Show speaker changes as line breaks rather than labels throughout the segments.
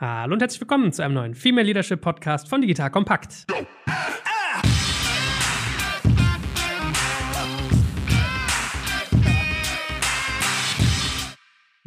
Hallo und herzlich willkommen zu einem neuen Female Leadership Podcast von Digital Kompakt.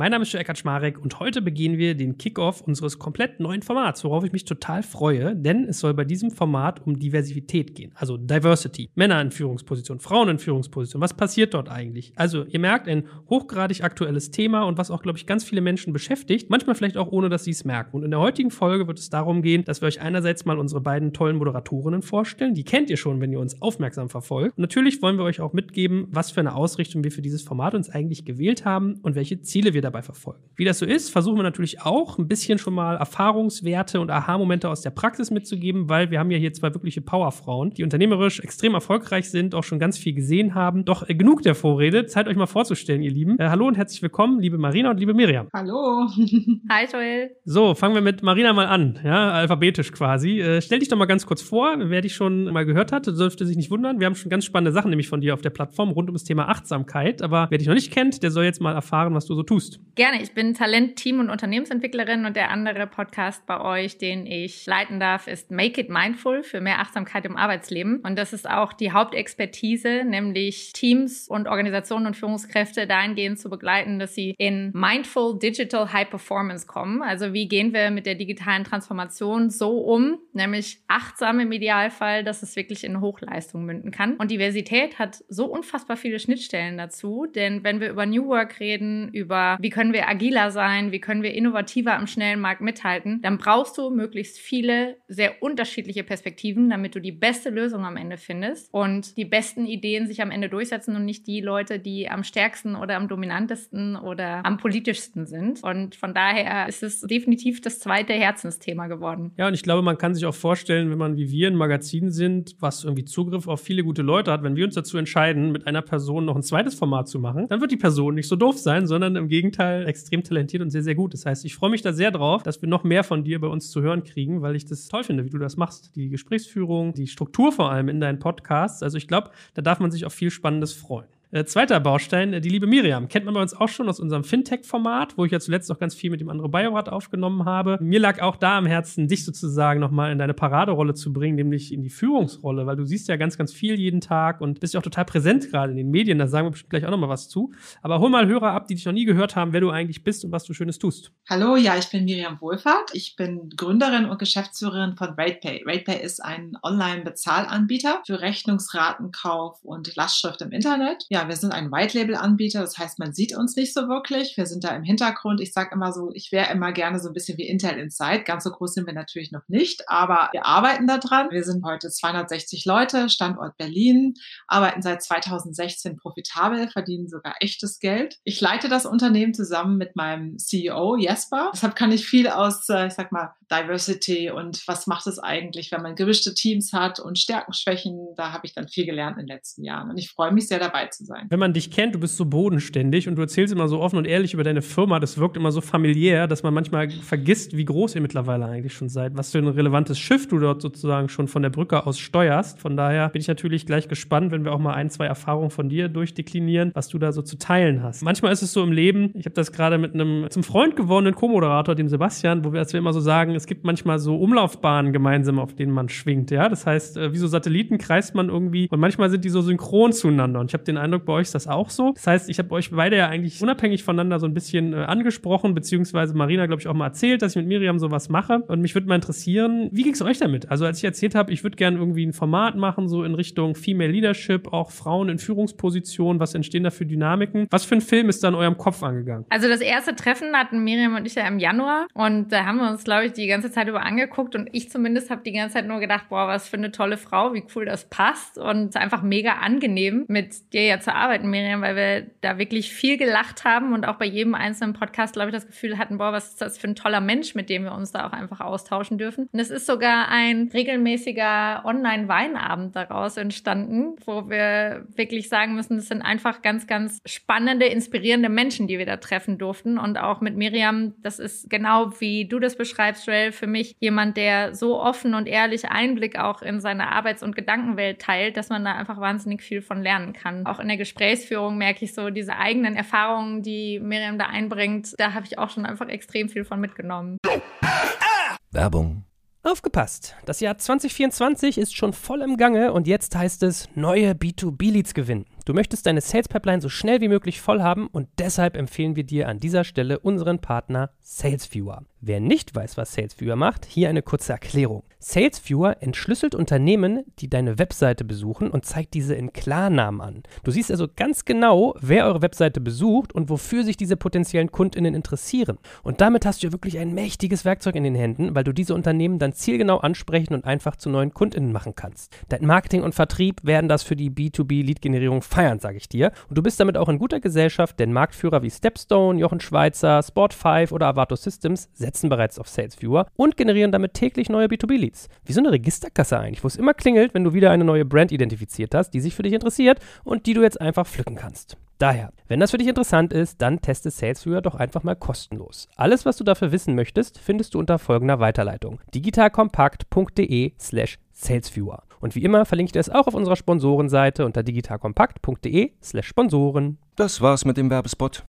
Mein Name ist Eckart Schmarek und heute begehen wir den Kickoff unseres komplett neuen Formats, worauf ich mich total freue, denn es soll bei diesem Format um Diversität gehen, also Diversity. Männer in Führungspositionen, Frauen in Führungspositionen. Was passiert dort eigentlich? Also, ihr merkt, ein hochgradig aktuelles Thema und was auch, glaube ich, ganz viele Menschen beschäftigt, manchmal vielleicht auch ohne, dass sie es merken. Und in der heutigen Folge wird es darum gehen, dass wir euch einerseits mal unsere beiden tollen Moderatorinnen vorstellen. Die kennt ihr schon, wenn ihr uns aufmerksam verfolgt. Und natürlich wollen wir euch auch mitgeben, was für eine Ausrichtung wir für dieses Format uns eigentlich gewählt haben und welche Ziele wir dabei dabei verfolgen. Wie das so ist, versuchen wir natürlich auch ein bisschen schon mal Erfahrungswerte und Aha-Momente aus der Praxis mitzugeben, weil wir haben ja hier zwei wirkliche Powerfrauen, die unternehmerisch extrem erfolgreich sind, auch schon ganz viel gesehen haben. Doch äh, genug der Vorrede, Zeit euch mal vorzustellen, ihr Lieben. Äh, hallo und herzlich willkommen, liebe Marina und liebe Miriam.
Hallo.
Hi, Joel.
So, fangen wir mit Marina mal an, ja, alphabetisch quasi. Äh, stell dich doch mal ganz kurz vor, wer dich schon mal gehört hat, dürfte sich nicht wundern. Wir haben schon ganz spannende Sachen nämlich von dir auf der Plattform rund um das Thema Achtsamkeit, aber wer dich noch nicht kennt, der soll jetzt mal erfahren, was du so tust.
Gerne. Ich bin Talent-, Team- und Unternehmensentwicklerin und der andere Podcast bei euch, den ich leiten darf, ist Make It Mindful für mehr Achtsamkeit im Arbeitsleben. Und das ist auch die Hauptexpertise, nämlich Teams und Organisationen und Führungskräfte dahingehend zu begleiten, dass sie in Mindful Digital High Performance kommen. Also wie gehen wir mit der digitalen Transformation so um, nämlich achtsam im Idealfall, dass es wirklich in Hochleistung münden kann. Und Diversität hat so unfassbar viele Schnittstellen dazu, denn wenn wir über New Work reden, über wie können wir agiler sein, wie können wir innovativer am schnellen Markt mithalten, dann brauchst du möglichst viele sehr unterschiedliche Perspektiven, damit du die beste Lösung am Ende findest und die besten Ideen sich am Ende durchsetzen und nicht die Leute, die am stärksten oder am dominantesten oder am politischsten sind. Und von daher ist es definitiv das zweite Herzensthema geworden.
Ja, und ich glaube, man kann sich auch vorstellen, wenn man wie wir ein Magazin sind, was irgendwie Zugriff auf viele gute Leute hat, wenn wir uns dazu entscheiden, mit einer Person noch ein zweites Format zu machen, dann wird die Person nicht so doof sein, sondern im Gegenteil Fall extrem talentiert und sehr, sehr gut. Das heißt, ich freue mich da sehr drauf, dass wir noch mehr von dir bei uns zu hören kriegen, weil ich das toll finde, wie du das machst. Die Gesprächsführung, die Struktur vor allem in deinen Podcasts. Also ich glaube, da darf man sich auf viel Spannendes freuen. Äh, zweiter Baustein, äh, die liebe Miriam. Kennt man bei uns auch schon aus unserem Fintech-Format, wo ich ja zuletzt noch ganz viel mit dem Andro Biorat aufgenommen habe. Mir lag auch da am Herzen, dich sozusagen nochmal in deine Paraderolle zu bringen, nämlich in die Führungsrolle, weil du siehst ja ganz, ganz viel jeden Tag und bist ja auch total präsent gerade in den Medien. Da sagen wir bestimmt gleich auch nochmal was zu. Aber hol mal Hörer ab, die dich noch nie gehört haben, wer du eigentlich bist und was du Schönes tust.
Hallo, ja, ich bin Miriam Wohlfahrt. Ich bin Gründerin und Geschäftsführerin von RatePay. RatePay ist ein Online-Bezahlanbieter für Rechnungsratenkauf und Lastschrift im Internet. Ja, wir sind ein White Label-Anbieter, das heißt, man sieht uns nicht so wirklich. Wir sind da im Hintergrund. Ich sage immer so, ich wäre immer gerne so ein bisschen wie Intel Inside. Ganz so groß sind wir natürlich noch nicht, aber wir arbeiten daran. Wir sind heute 260 Leute, Standort Berlin, arbeiten seit 2016 profitabel, verdienen sogar echtes Geld. Ich leite das Unternehmen zusammen mit meinem CEO Jesper. Deshalb kann ich viel aus, äh, ich sag mal, Diversity und was macht es eigentlich, wenn man gewischte Teams hat und Stärken, Schwächen. Da habe ich dann viel gelernt in den letzten Jahren und ich freue mich sehr dabei zu sein.
Wenn man dich kennt, du bist so bodenständig und du erzählst immer so offen und ehrlich über deine Firma, das wirkt immer so familiär, dass man manchmal vergisst, wie groß ihr mittlerweile eigentlich schon seid, was für ein relevantes Schiff du dort sozusagen schon von der Brücke aus steuerst. Von daher bin ich natürlich gleich gespannt, wenn wir auch mal ein, zwei Erfahrungen von dir durchdeklinieren, was du da so zu teilen hast. Manchmal ist es so im Leben, ich habe das gerade mit einem zum Freund gewordenen Co-Moderator, dem Sebastian, wo wir, als wir immer so sagen, es gibt manchmal so Umlaufbahnen gemeinsam, auf denen man schwingt, ja. Das heißt, äh, wie so Satelliten kreist man irgendwie und manchmal sind die so synchron zueinander. Und ich habe den Eindruck, bei euch ist das auch so. Das heißt, ich habe euch beide ja eigentlich unabhängig voneinander so ein bisschen äh, angesprochen, beziehungsweise Marina, glaube ich, auch mal erzählt, dass ich mit Miriam sowas mache. Und mich würde mal interessieren, wie ging es euch damit? Also als ich erzählt habe, ich würde gerne irgendwie ein Format machen, so in Richtung Female Leadership, auch Frauen in Führungspositionen, was entstehen da für Dynamiken? Was für ein Film ist da in eurem Kopf angegangen?
Also das erste Treffen hatten Miriam und ich ja im Januar und da haben wir uns, glaube ich, die ganze Zeit über angeguckt und ich zumindest habe die ganze Zeit nur gedacht, boah, was für eine tolle Frau, wie cool das passt und einfach mega angenehm mit dir ja zu arbeiten, Miriam, weil wir da wirklich viel gelacht haben und auch bei jedem einzelnen Podcast, glaube ich, das Gefühl hatten, boah, was ist das für ein toller Mensch, mit dem wir uns da auch einfach austauschen dürfen. Und es ist sogar ein regelmäßiger Online-Weinabend daraus entstanden, wo wir wirklich sagen müssen, das sind einfach ganz, ganz spannende, inspirierende Menschen, die wir da treffen durften. Und auch mit Miriam, das ist genau wie du das beschreibst, Ray, generell für mich jemand, der so offen und ehrlich Einblick auch in seine Arbeits- und Gedankenwelt teilt, dass man da einfach wahnsinnig viel von lernen kann. Auch in der Gesprächsführung merke ich so diese eigenen Erfahrungen, die Miriam da einbringt. Da habe ich auch schon einfach extrem viel von mitgenommen.
Werbung.
Aufgepasst! Das Jahr 2024 ist schon voll im Gange und jetzt heißt es neue B2B-Leads gewinnen. Du möchtest deine Sales Pipeline so schnell wie möglich voll haben und deshalb empfehlen wir dir an dieser Stelle unseren Partner SalesViewer. Wer nicht weiß, was SalesViewer macht, hier eine kurze Erklärung. SalesViewer entschlüsselt Unternehmen, die deine Webseite besuchen und zeigt diese in Klarnamen an. Du siehst also ganz genau, wer eure Webseite besucht und wofür sich diese potenziellen Kundinnen interessieren. Und damit hast du ja wirklich ein mächtiges Werkzeug in den Händen, weil du diese Unternehmen dann zielgenau ansprechen und einfach zu neuen Kundinnen machen kannst. Dein Marketing und Vertrieb werden das für die B2B-Lead-Generierung feiern, sage ich dir. Und du bist damit auch in guter Gesellschaft, denn Marktführer wie Stepstone, Jochen Schweizer, Sport5 oder Avato Systems setzen bereits auf SalesViewer und generieren damit täglich neue B2B-Leads. Wie so eine Registerkasse eigentlich, wo es immer klingelt, wenn du wieder eine neue Brand identifiziert hast, die sich für dich interessiert und die du jetzt einfach pflücken kannst. Daher, wenn das für dich interessant ist, dann teste SalesViewer doch einfach mal kostenlos. Alles, was du dafür wissen möchtest, findest du unter folgender Weiterleitung: digitalkompakt.de slash salesviewer. Und wie immer verlinke ich dir es auch auf unserer Sponsorenseite unter digitalkompakt.de slash Sponsoren.
Das war's mit dem Werbespot.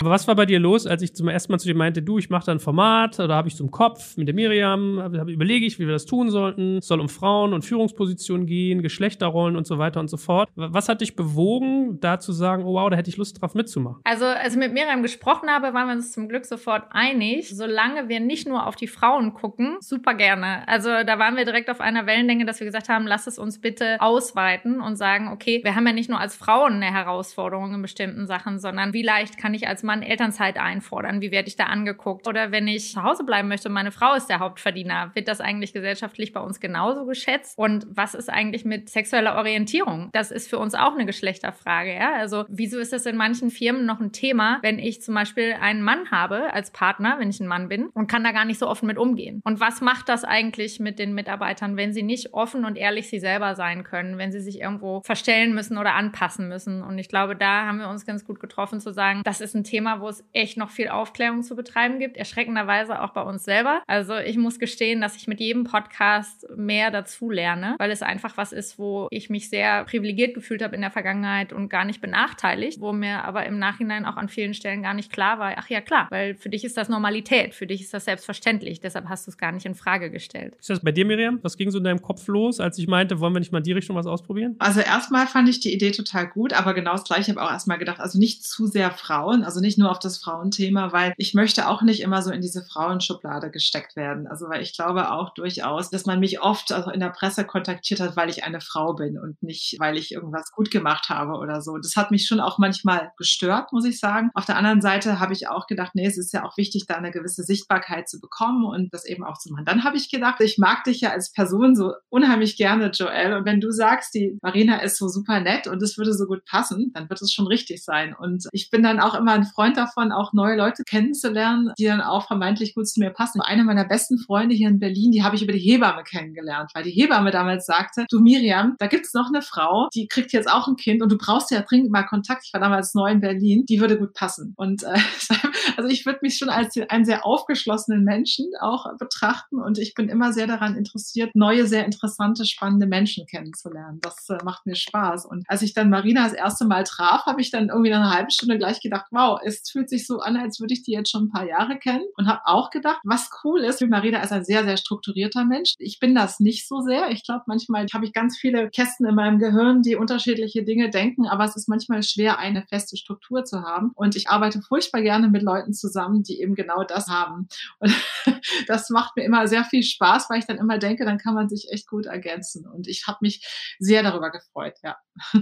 Aber was war bei dir los, als ich zum ersten Mal zu dir meinte, du, ich mache da ein Format oder habe ich im Kopf mit der Miriam, hab, hab, überlege ich, wie wir das tun sollten. Es soll um Frauen und Führungspositionen gehen, Geschlechterrollen und so weiter und so fort. Was hat dich bewogen, da zu sagen, oh wow, da hätte ich Lust drauf mitzumachen?
Also, als ich mit Miriam gesprochen habe, waren wir uns zum Glück sofort einig. Solange wir nicht nur auf die Frauen gucken, super gerne. Also, da waren wir direkt auf einer Wellenlänge, dass wir gesagt haben, lass es uns bitte ausweiten und sagen, okay, wir haben ja nicht nur als Frauen eine Herausforderung in bestimmten Sachen, sondern wie leicht kann ich als Mann Elternzeit einfordern? Wie werde ich da angeguckt? Oder wenn ich zu Hause bleiben möchte und meine Frau ist der Hauptverdiener, wird das eigentlich gesellschaftlich bei uns genauso geschätzt? Und was ist eigentlich mit sexueller Orientierung? Das ist für uns auch eine Geschlechterfrage, ja? Also, wieso ist das in manchen Firmen noch ein Thema, wenn ich zum Beispiel einen Mann habe als Partner, wenn ich ein Mann bin und kann da gar nicht so offen mit umgehen? Und was macht das eigentlich mit den Mitarbeitern, wenn sie nicht offen und ehrlich sie selber sein können, wenn sie sich irgendwo verstellen müssen oder anpassen müssen? Und ich glaube, da haben wir uns ganz gut getroffen zu sagen, das ist ein Thema, Thema, wo es echt noch viel Aufklärung zu betreiben gibt. Erschreckenderweise auch bei uns selber. Also ich muss gestehen, dass ich mit jedem Podcast mehr dazu lerne, weil es einfach was ist, wo ich mich sehr privilegiert gefühlt habe in der Vergangenheit und gar nicht benachteiligt, wo mir aber im Nachhinein auch an vielen Stellen gar nicht klar war, ach ja klar, weil für dich ist das Normalität, für dich ist das selbstverständlich, deshalb hast du es gar nicht in Frage gestellt.
Ist das bei dir, Miriam? Was ging so in deinem Kopf los, als ich meinte, wollen wir nicht mal in die Richtung was ausprobieren?
Also erstmal fand ich die Idee total gut, aber genau das gleiche habe ich auch erstmal gedacht, also nicht zu sehr Frauen, also nicht nicht nur auf das Frauenthema, weil ich möchte auch nicht immer so in diese Frauenschublade gesteckt werden. Also weil ich glaube auch durchaus, dass man mich oft also in der Presse kontaktiert hat, weil ich eine Frau bin und nicht, weil ich irgendwas gut gemacht habe oder so. Das hat mich schon auch manchmal gestört, muss ich sagen. Auf der anderen Seite habe ich auch gedacht, nee, es ist ja auch wichtig, da eine gewisse Sichtbarkeit zu bekommen und das eben auch zu machen. Dann habe ich gedacht, ich mag dich ja als Person so unheimlich gerne, Joel. Und wenn du sagst, die Marina ist so super nett und es würde so gut passen, dann wird es schon richtig sein. Und ich bin dann auch immer ein Freund davon, auch neue Leute kennenzulernen, die dann auch vermeintlich gut zu mir passen. Eine meiner besten Freunde hier in Berlin, die habe ich über die Hebamme kennengelernt, weil die Hebamme damals sagte, du Miriam, da gibt es noch eine Frau, die kriegt jetzt auch ein Kind und du brauchst ja dringend mal Kontakt. Ich war damals neu in Berlin, die würde gut passen. Und äh, also ich würde mich schon als einen sehr aufgeschlossenen Menschen auch betrachten und ich bin immer sehr daran interessiert, neue, sehr interessante, spannende Menschen kennenzulernen. Das äh, macht mir Spaß. Und als ich dann Marina das erste Mal traf, habe ich dann irgendwie nach einer halben Stunde gleich gedacht, wow, es fühlt sich so an, als würde ich die jetzt schon ein paar Jahre kennen und habe auch gedacht, was cool ist, Marina ist ein sehr, sehr strukturierter Mensch. Ich bin das nicht so sehr. Ich glaube, manchmal habe ich ganz viele Kästen in meinem Gehirn, die unterschiedliche Dinge denken, aber es ist manchmal schwer, eine feste Struktur zu haben. Und ich arbeite furchtbar gerne mit Leuten zusammen, die eben genau das haben. Und das macht mir immer sehr viel Spaß, weil ich dann immer denke, dann kann man sich echt gut ergänzen. Und ich habe mich sehr darüber gefreut, ja.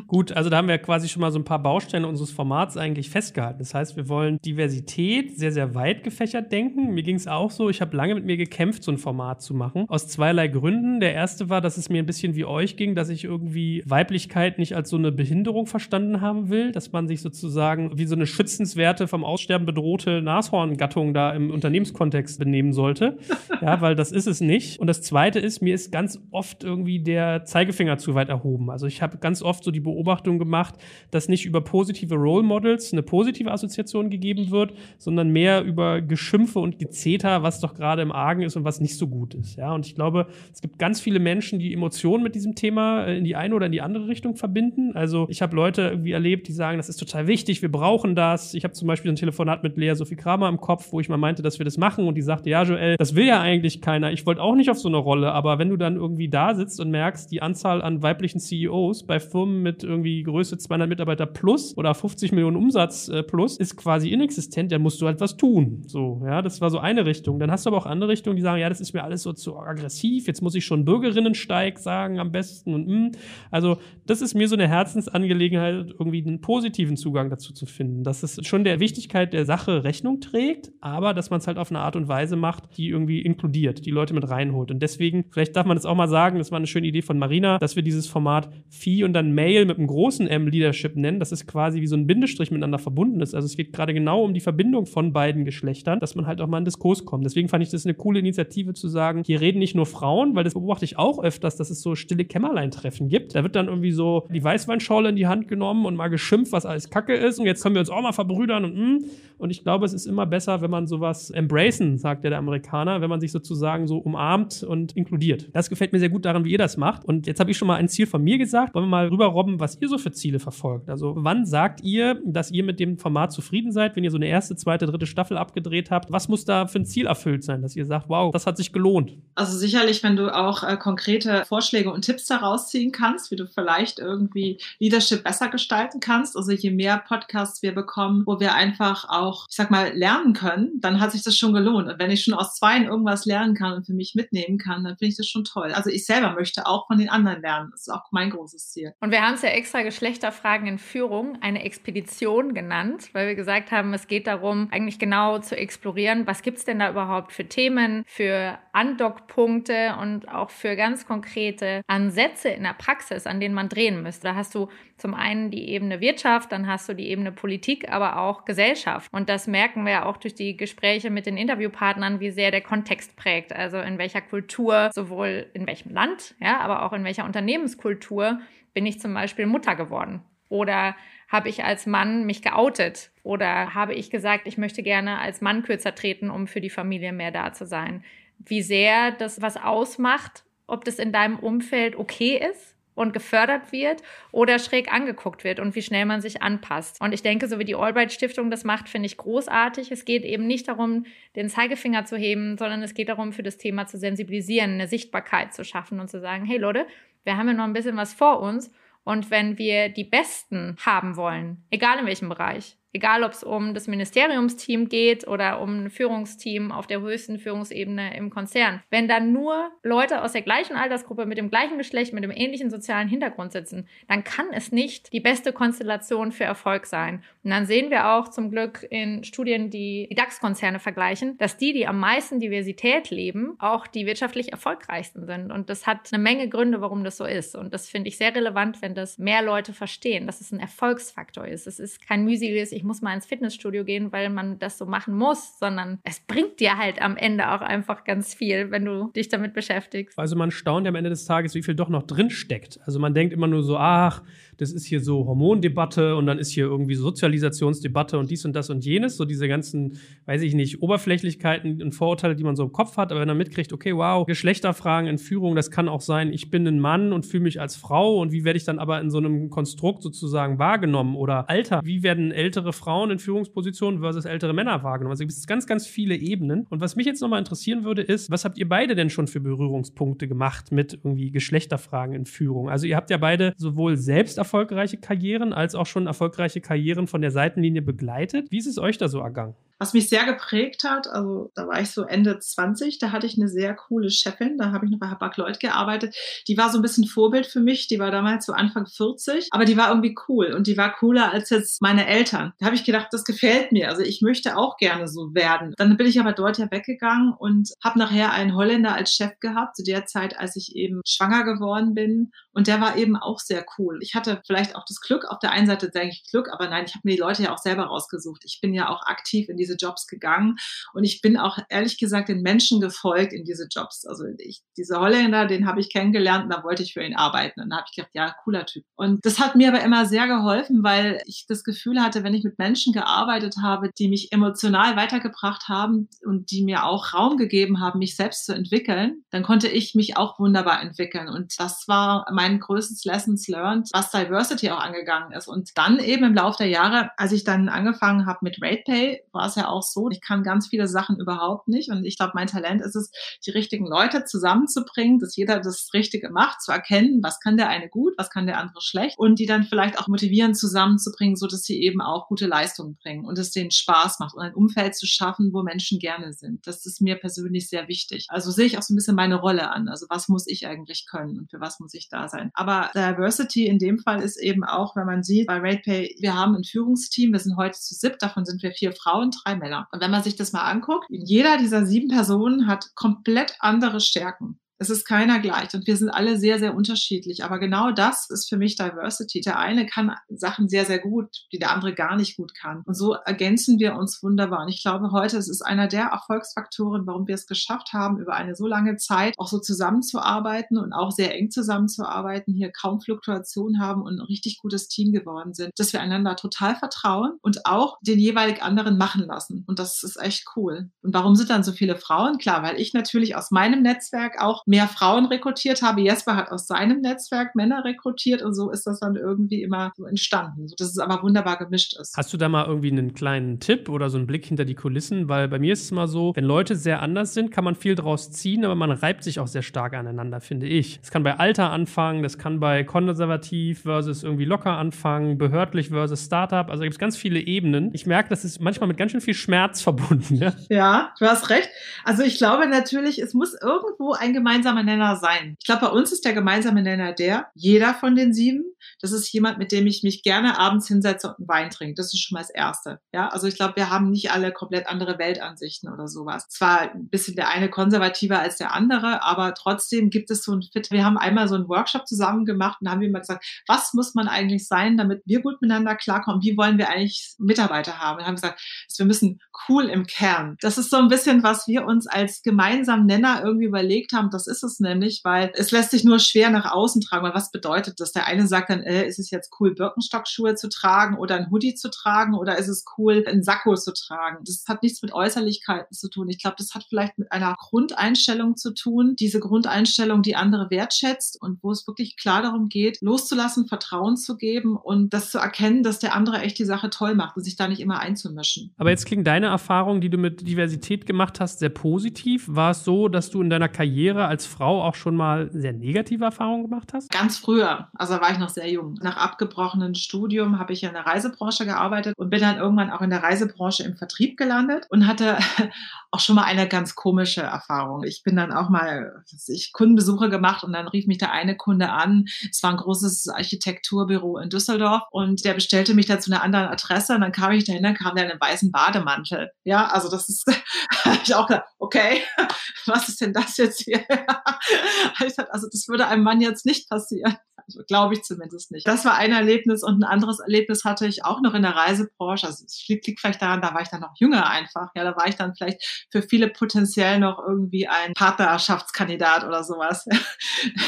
Gut, also da haben wir quasi schon mal so ein paar Bausteine unseres Formats eigentlich festgehalten. Das heißt, wir wollen Diversität sehr, sehr weit gefächert denken. Mir ging es auch so, ich habe lange mit mir gekämpft, so ein Format zu machen. Aus zweierlei Gründen. Der erste war, dass es mir ein bisschen wie euch ging, dass ich irgendwie Weiblichkeit nicht als so eine Behinderung verstanden haben will, dass man sich sozusagen wie so eine schützenswerte, vom Aussterben bedrohte Nashorngattung da im Unternehmenskontext benehmen soll sollte. ja, weil das ist es nicht. Und das Zweite ist, mir ist ganz oft irgendwie der Zeigefinger zu weit erhoben. Also ich habe ganz oft so die Beobachtung gemacht, dass nicht über positive Role Models eine positive Assoziation gegeben wird, sondern mehr über Geschimpfe und Gezeter, was doch gerade im Argen ist und was nicht so gut ist. Ja, und ich glaube, es gibt ganz viele Menschen, die Emotionen mit diesem Thema äh, in die eine oder in die andere Richtung verbinden. Also ich habe Leute irgendwie erlebt, die sagen, das ist total wichtig, wir brauchen das. Ich habe zum Beispiel ein Telefonat mit Lea Sophie Kramer im Kopf, wo ich mal meinte, dass wir das machen und die sagte, ja, Joel, das will ja eigentlich keiner. Ich wollte auch nicht auf so eine Rolle, aber wenn du dann irgendwie da sitzt und merkst, die Anzahl an weiblichen CEOs bei Firmen mit irgendwie Größe 200 Mitarbeiter plus oder 50 Millionen Umsatz äh, plus ist quasi inexistent, dann musst du halt was tun. So, ja, das war so eine Richtung. Dann hast du aber auch andere Richtungen, die sagen, ja, das ist mir alles so zu aggressiv. Jetzt muss ich schon Bürgerinnensteig sagen am besten und mh. Also das ist mir so eine Herzensangelegenheit, irgendwie einen positiven Zugang dazu zu finden. Dass es schon der Wichtigkeit der Sache Rechnung trägt, aber dass man es halt auf eine Art und Weise macht, die irgendwie inkludiert, die Leute mit reinholt. Und deswegen, vielleicht darf man das auch mal sagen, das war eine schöne Idee von Marina, dass wir dieses Format Vieh und dann Mail mit einem großen M Leadership nennen. Das ist quasi wie so ein Bindestrich miteinander verbunden ist. Also es geht gerade genau um die Verbindung von beiden Geschlechtern, dass man halt auch mal in Diskurs kommt. Deswegen fand ich das eine coole Initiative zu sagen, hier reden nicht nur Frauen, weil das beobachte ich auch öfters, dass es so stille Kämmerlein-Treffen gibt. Da wird dann irgendwie so die Weißweinschorle in die Hand genommen und mal geschimpft, was alles Kacke ist. Und jetzt können wir uns auch mal verbrüdern und mm. Und ich glaube, es ist immer besser, wenn man sowas embracen, sagt der Amerikaner, wenn man sich sozusagen so umarmt und inkludiert. Das gefällt mir sehr gut daran, wie ihr das macht. Und jetzt habe ich schon mal ein Ziel von mir gesagt. Wollen wir mal rüberrobben, was ihr so für Ziele verfolgt? Also wann sagt ihr, dass ihr mit dem Format zufrieden seid, wenn ihr so eine erste, zweite, dritte Staffel abgedreht habt? Was muss da für ein Ziel erfüllt sein, dass ihr sagt, wow, das hat sich gelohnt?
Also sicherlich, wenn du auch äh, konkrete Vorschläge und Tipps daraus ziehen kannst, wie du vielleicht irgendwie Leadership besser gestalten kannst. Also je mehr Podcasts wir bekommen, wo wir einfach auch, ich sag mal, lernen können, dann hat sich das schon gelohnt. Und wenn ich schon aus zweien irgendwas lernen kann und für mich mitnehmen kann, dann finde ich das schon toll. Also ich selber möchte auch von den anderen lernen. Das ist auch mein großes Ziel.
Und wir haben es ja extra Geschlechterfragen in Führung, eine Expedition genannt, weil wir gesagt haben, es geht darum, eigentlich genau zu explorieren, was gibt es denn da überhaupt für Themen, für Andockpunkte und auch für ganz konkrete Ansätze in der Praxis, an denen man drehen müsste. Da hast du zum einen die Ebene Wirtschaft, dann hast du die Ebene Politik, aber auch Gesellschaft. Und das merken wir auch durch die Gespräche mit den Interviewpartnern, wie sehr der Kontext prägt. Also in welcher Kultur, sowohl in welchem Land, ja, aber auch in welcher Unternehmenskultur bin ich zum Beispiel Mutter geworden. Oder habe ich als Mann mich geoutet? Oder habe ich gesagt, ich möchte gerne als Mann kürzer treten, um für die Familie mehr da zu sein? Wie sehr das was ausmacht, ob das in deinem Umfeld okay ist und gefördert wird oder schräg angeguckt wird und wie schnell man sich anpasst. Und ich denke, so wie die Albright Stiftung das macht, finde ich großartig. Es geht eben nicht darum, den Zeigefinger zu heben, sondern es geht darum, für das Thema zu sensibilisieren, eine Sichtbarkeit zu schaffen und zu sagen, hey Leute, wir haben ja noch ein bisschen was vor uns. Und wenn wir die Besten haben wollen, egal in welchem Bereich, Egal, ob es um das Ministeriumsteam geht oder um ein Führungsteam auf der höchsten Führungsebene im Konzern. Wenn dann nur Leute aus der gleichen Altersgruppe mit dem gleichen Geschlecht, mit dem ähnlichen sozialen Hintergrund sitzen, dann kann es nicht die beste Konstellation für Erfolg sein. Und dann sehen wir auch zum Glück in Studien, die die DAX-Konzerne vergleichen, dass die, die am meisten Diversität leben, auch die wirtschaftlich erfolgreichsten sind. Und das hat eine Menge Gründe, warum das so ist. Und das finde ich sehr relevant, wenn das mehr Leute verstehen, dass es ein Erfolgsfaktor ist. Es ist kein mühseliges ich muss mal ins Fitnessstudio gehen, weil man das so machen muss, sondern es bringt dir halt am Ende auch einfach ganz viel, wenn du dich damit beschäftigst.
Also man staunt am Ende des Tages, wie viel doch noch drin steckt. Also man denkt immer nur so, ach, das ist hier so Hormondebatte und dann ist hier irgendwie Sozialisationsdebatte und dies und das und jenes, so diese ganzen, weiß ich nicht, Oberflächlichkeiten und Vorurteile, die man so im Kopf hat, aber wenn man mitkriegt, okay, wow, Geschlechterfragen in Führung, das kann auch sein, ich bin ein Mann und fühle mich als Frau und wie werde ich dann aber in so einem Konstrukt sozusagen wahrgenommen oder Alter, wie werden ältere Frauen in Führungspositionen versus ältere Männer wahrgenommen? Also es gibt ganz, ganz viele Ebenen und was mich jetzt nochmal interessieren würde, ist, was habt ihr beide denn schon für Berührungspunkte gemacht mit irgendwie Geschlechterfragen in Führung? Also ihr habt ja beide sowohl selbst erfolgreiche Karrieren als auch schon erfolgreiche Karrieren von der Seitenlinie begleitet. Wie ist es euch da so ergangen?
Was mich sehr geprägt hat, also da war ich so Ende 20, da hatte ich eine sehr coole Chefin, da habe ich noch bei Habak Lloyd gearbeitet. Die war so ein bisschen Vorbild für mich, die war damals so Anfang 40, aber die war irgendwie cool und die war cooler als jetzt meine Eltern. Da habe ich gedacht, das gefällt mir, also ich möchte auch gerne so werden. Dann bin ich aber dort ja weggegangen und habe nachher einen Holländer als Chef gehabt, zu der Zeit, als ich eben schwanger geworden bin und der war eben auch sehr cool. Ich hatte vielleicht auch das Glück, auf der einen Seite denke ich Glück, aber nein, ich habe mir die Leute ja auch selber rausgesucht. Ich bin ja auch aktiv in diesem diese Jobs gegangen und ich bin auch ehrlich gesagt den Menschen gefolgt in diese Jobs. Also ich, diese Holländer, den habe ich kennengelernt und da wollte ich für ihn arbeiten. Und da habe ich gedacht, ja, cooler Typ. Und das hat mir aber immer sehr geholfen, weil ich das Gefühl hatte, wenn ich mit Menschen gearbeitet habe, die mich emotional weitergebracht haben und die mir auch Raum gegeben haben, mich selbst zu entwickeln, dann konnte ich mich auch wunderbar entwickeln. Und das war mein größtes Lessons learned, was Diversity auch angegangen ist. Und dann eben im Laufe der Jahre, als ich dann angefangen habe mit RatePay, war es ja auch so, ich kann ganz viele Sachen überhaupt nicht. Und ich glaube, mein Talent ist es, die richtigen Leute zusammenzubringen, dass jeder das Richtige macht, zu erkennen, was kann der eine gut, was kann der andere schlecht und die dann vielleicht auch motivieren, zusammenzubringen, so dass sie eben auch gute Leistungen bringen und es denen Spaß macht und ein Umfeld zu schaffen, wo Menschen gerne sind. Das ist mir persönlich sehr wichtig. Also sehe ich auch so ein bisschen meine Rolle an. Also was muss ich eigentlich können und für was muss ich da sein? Aber Diversity in dem Fall ist eben auch, wenn man sieht, bei RatePay, wir haben ein Führungsteam, wir sind heute zu SIP, davon sind wir vier Frauen, drei Männer. Und wenn man sich das mal anguckt, jeder dieser sieben Personen hat komplett andere Stärken. Es ist keiner gleich und wir sind alle sehr, sehr unterschiedlich. Aber genau das ist für mich Diversity. Der eine kann Sachen sehr, sehr gut, die der andere gar nicht gut kann. Und so ergänzen wir uns wunderbar. Und ich glaube heute, es ist einer der Erfolgsfaktoren, warum wir es geschafft haben, über eine so lange Zeit auch so zusammenzuarbeiten und auch sehr eng zusammenzuarbeiten, hier kaum Fluktuation haben und ein richtig gutes Team geworden sind, dass wir einander total vertrauen und auch den jeweilig anderen machen lassen. Und das ist echt cool. Und warum sind dann so viele Frauen? Klar, weil ich natürlich aus meinem Netzwerk auch mehr Frauen rekrutiert habe. Jesper hat aus seinem Netzwerk Männer rekrutiert und so ist das dann irgendwie immer so entstanden, so dass es aber wunderbar gemischt ist.
Hast du da mal irgendwie einen kleinen Tipp oder so einen Blick hinter die Kulissen? Weil bei mir ist es immer so, wenn Leute sehr anders sind, kann man viel draus ziehen, aber man reibt sich auch sehr stark aneinander, finde ich. Es kann bei Alter anfangen, das kann bei konservativ versus irgendwie locker anfangen, behördlich versus Startup. Also gibt es ganz viele Ebenen. Ich merke, das ist manchmal mit ganz schön viel Schmerz verbunden. Ja,
ja du hast recht. Also ich glaube natürlich, es muss irgendwo ein gemeinsames gemeinsame Nenner sein? Ich glaube, bei uns ist der gemeinsame Nenner der, jeder von den sieben, das ist jemand, mit dem ich mich gerne abends hinsetze und einen Wein trinke. Das ist schon mal das Erste. Ja, also ich glaube, wir haben nicht alle komplett andere Weltansichten oder sowas. Zwar ein bisschen der eine konservativer als der andere, aber trotzdem gibt es so ein Fit. Wir haben einmal so einen Workshop zusammen gemacht und haben immer gesagt, was muss man eigentlich sein, damit wir gut miteinander klarkommen? Wie wollen wir eigentlich Mitarbeiter haben? Wir haben gesagt, wir müssen cool im Kern. Das ist so ein bisschen, was wir uns als gemeinsamen Nenner irgendwie überlegt haben. Das ist es nämlich, weil es lässt sich nur schwer nach außen tragen. Weil was bedeutet das? Der eine sagt dann, äh, ist es jetzt cool, Birkenstockschuhe zu tragen oder ein Hoodie zu tragen oder ist es cool, einen Sakko zu tragen? Das hat nichts mit Äußerlichkeiten zu tun. Ich glaube, das hat vielleicht mit einer Grundeinstellung zu tun. Diese Grundeinstellung, die andere wertschätzt und wo es wirklich klar darum geht, loszulassen, Vertrauen zu geben und das zu erkennen, dass der andere echt die Sache toll macht und sich da nicht immer einzumischen.
Aber jetzt klingt deine Erfahrung, die du mit Diversität gemacht hast, sehr positiv. War es so, dass du in deiner Karriere als Frau auch schon mal sehr negative Erfahrungen gemacht hast?
Ganz früher, also war ich noch sehr jung. Nach abgebrochenem Studium habe ich in der Reisebranche gearbeitet und bin dann irgendwann auch in der Reisebranche im Vertrieb gelandet und hatte auch schon mal eine ganz komische Erfahrung. Ich bin dann auch mal ich Kundenbesuche gemacht und dann rief mich der eine Kunde an. Es war ein großes Architekturbüro in Düsseldorf und der bestellte mich da zu einer anderen Adresse und dann kam ich dahin, dann kam der in einem weißen Bademantel. Ja, also das ist, habe ich auch gedacht, okay, was ist denn das jetzt hier? also das würde einem Mann jetzt nicht passieren. Also glaube ich zumindest nicht. Das war ein Erlebnis und ein anderes Erlebnis hatte ich auch noch in der Reisebranche. Also es liegt, liegt vielleicht daran, da war ich dann noch jünger einfach. Ja, da war ich dann vielleicht für viele potenziell noch irgendwie ein Partnerschaftskandidat oder sowas.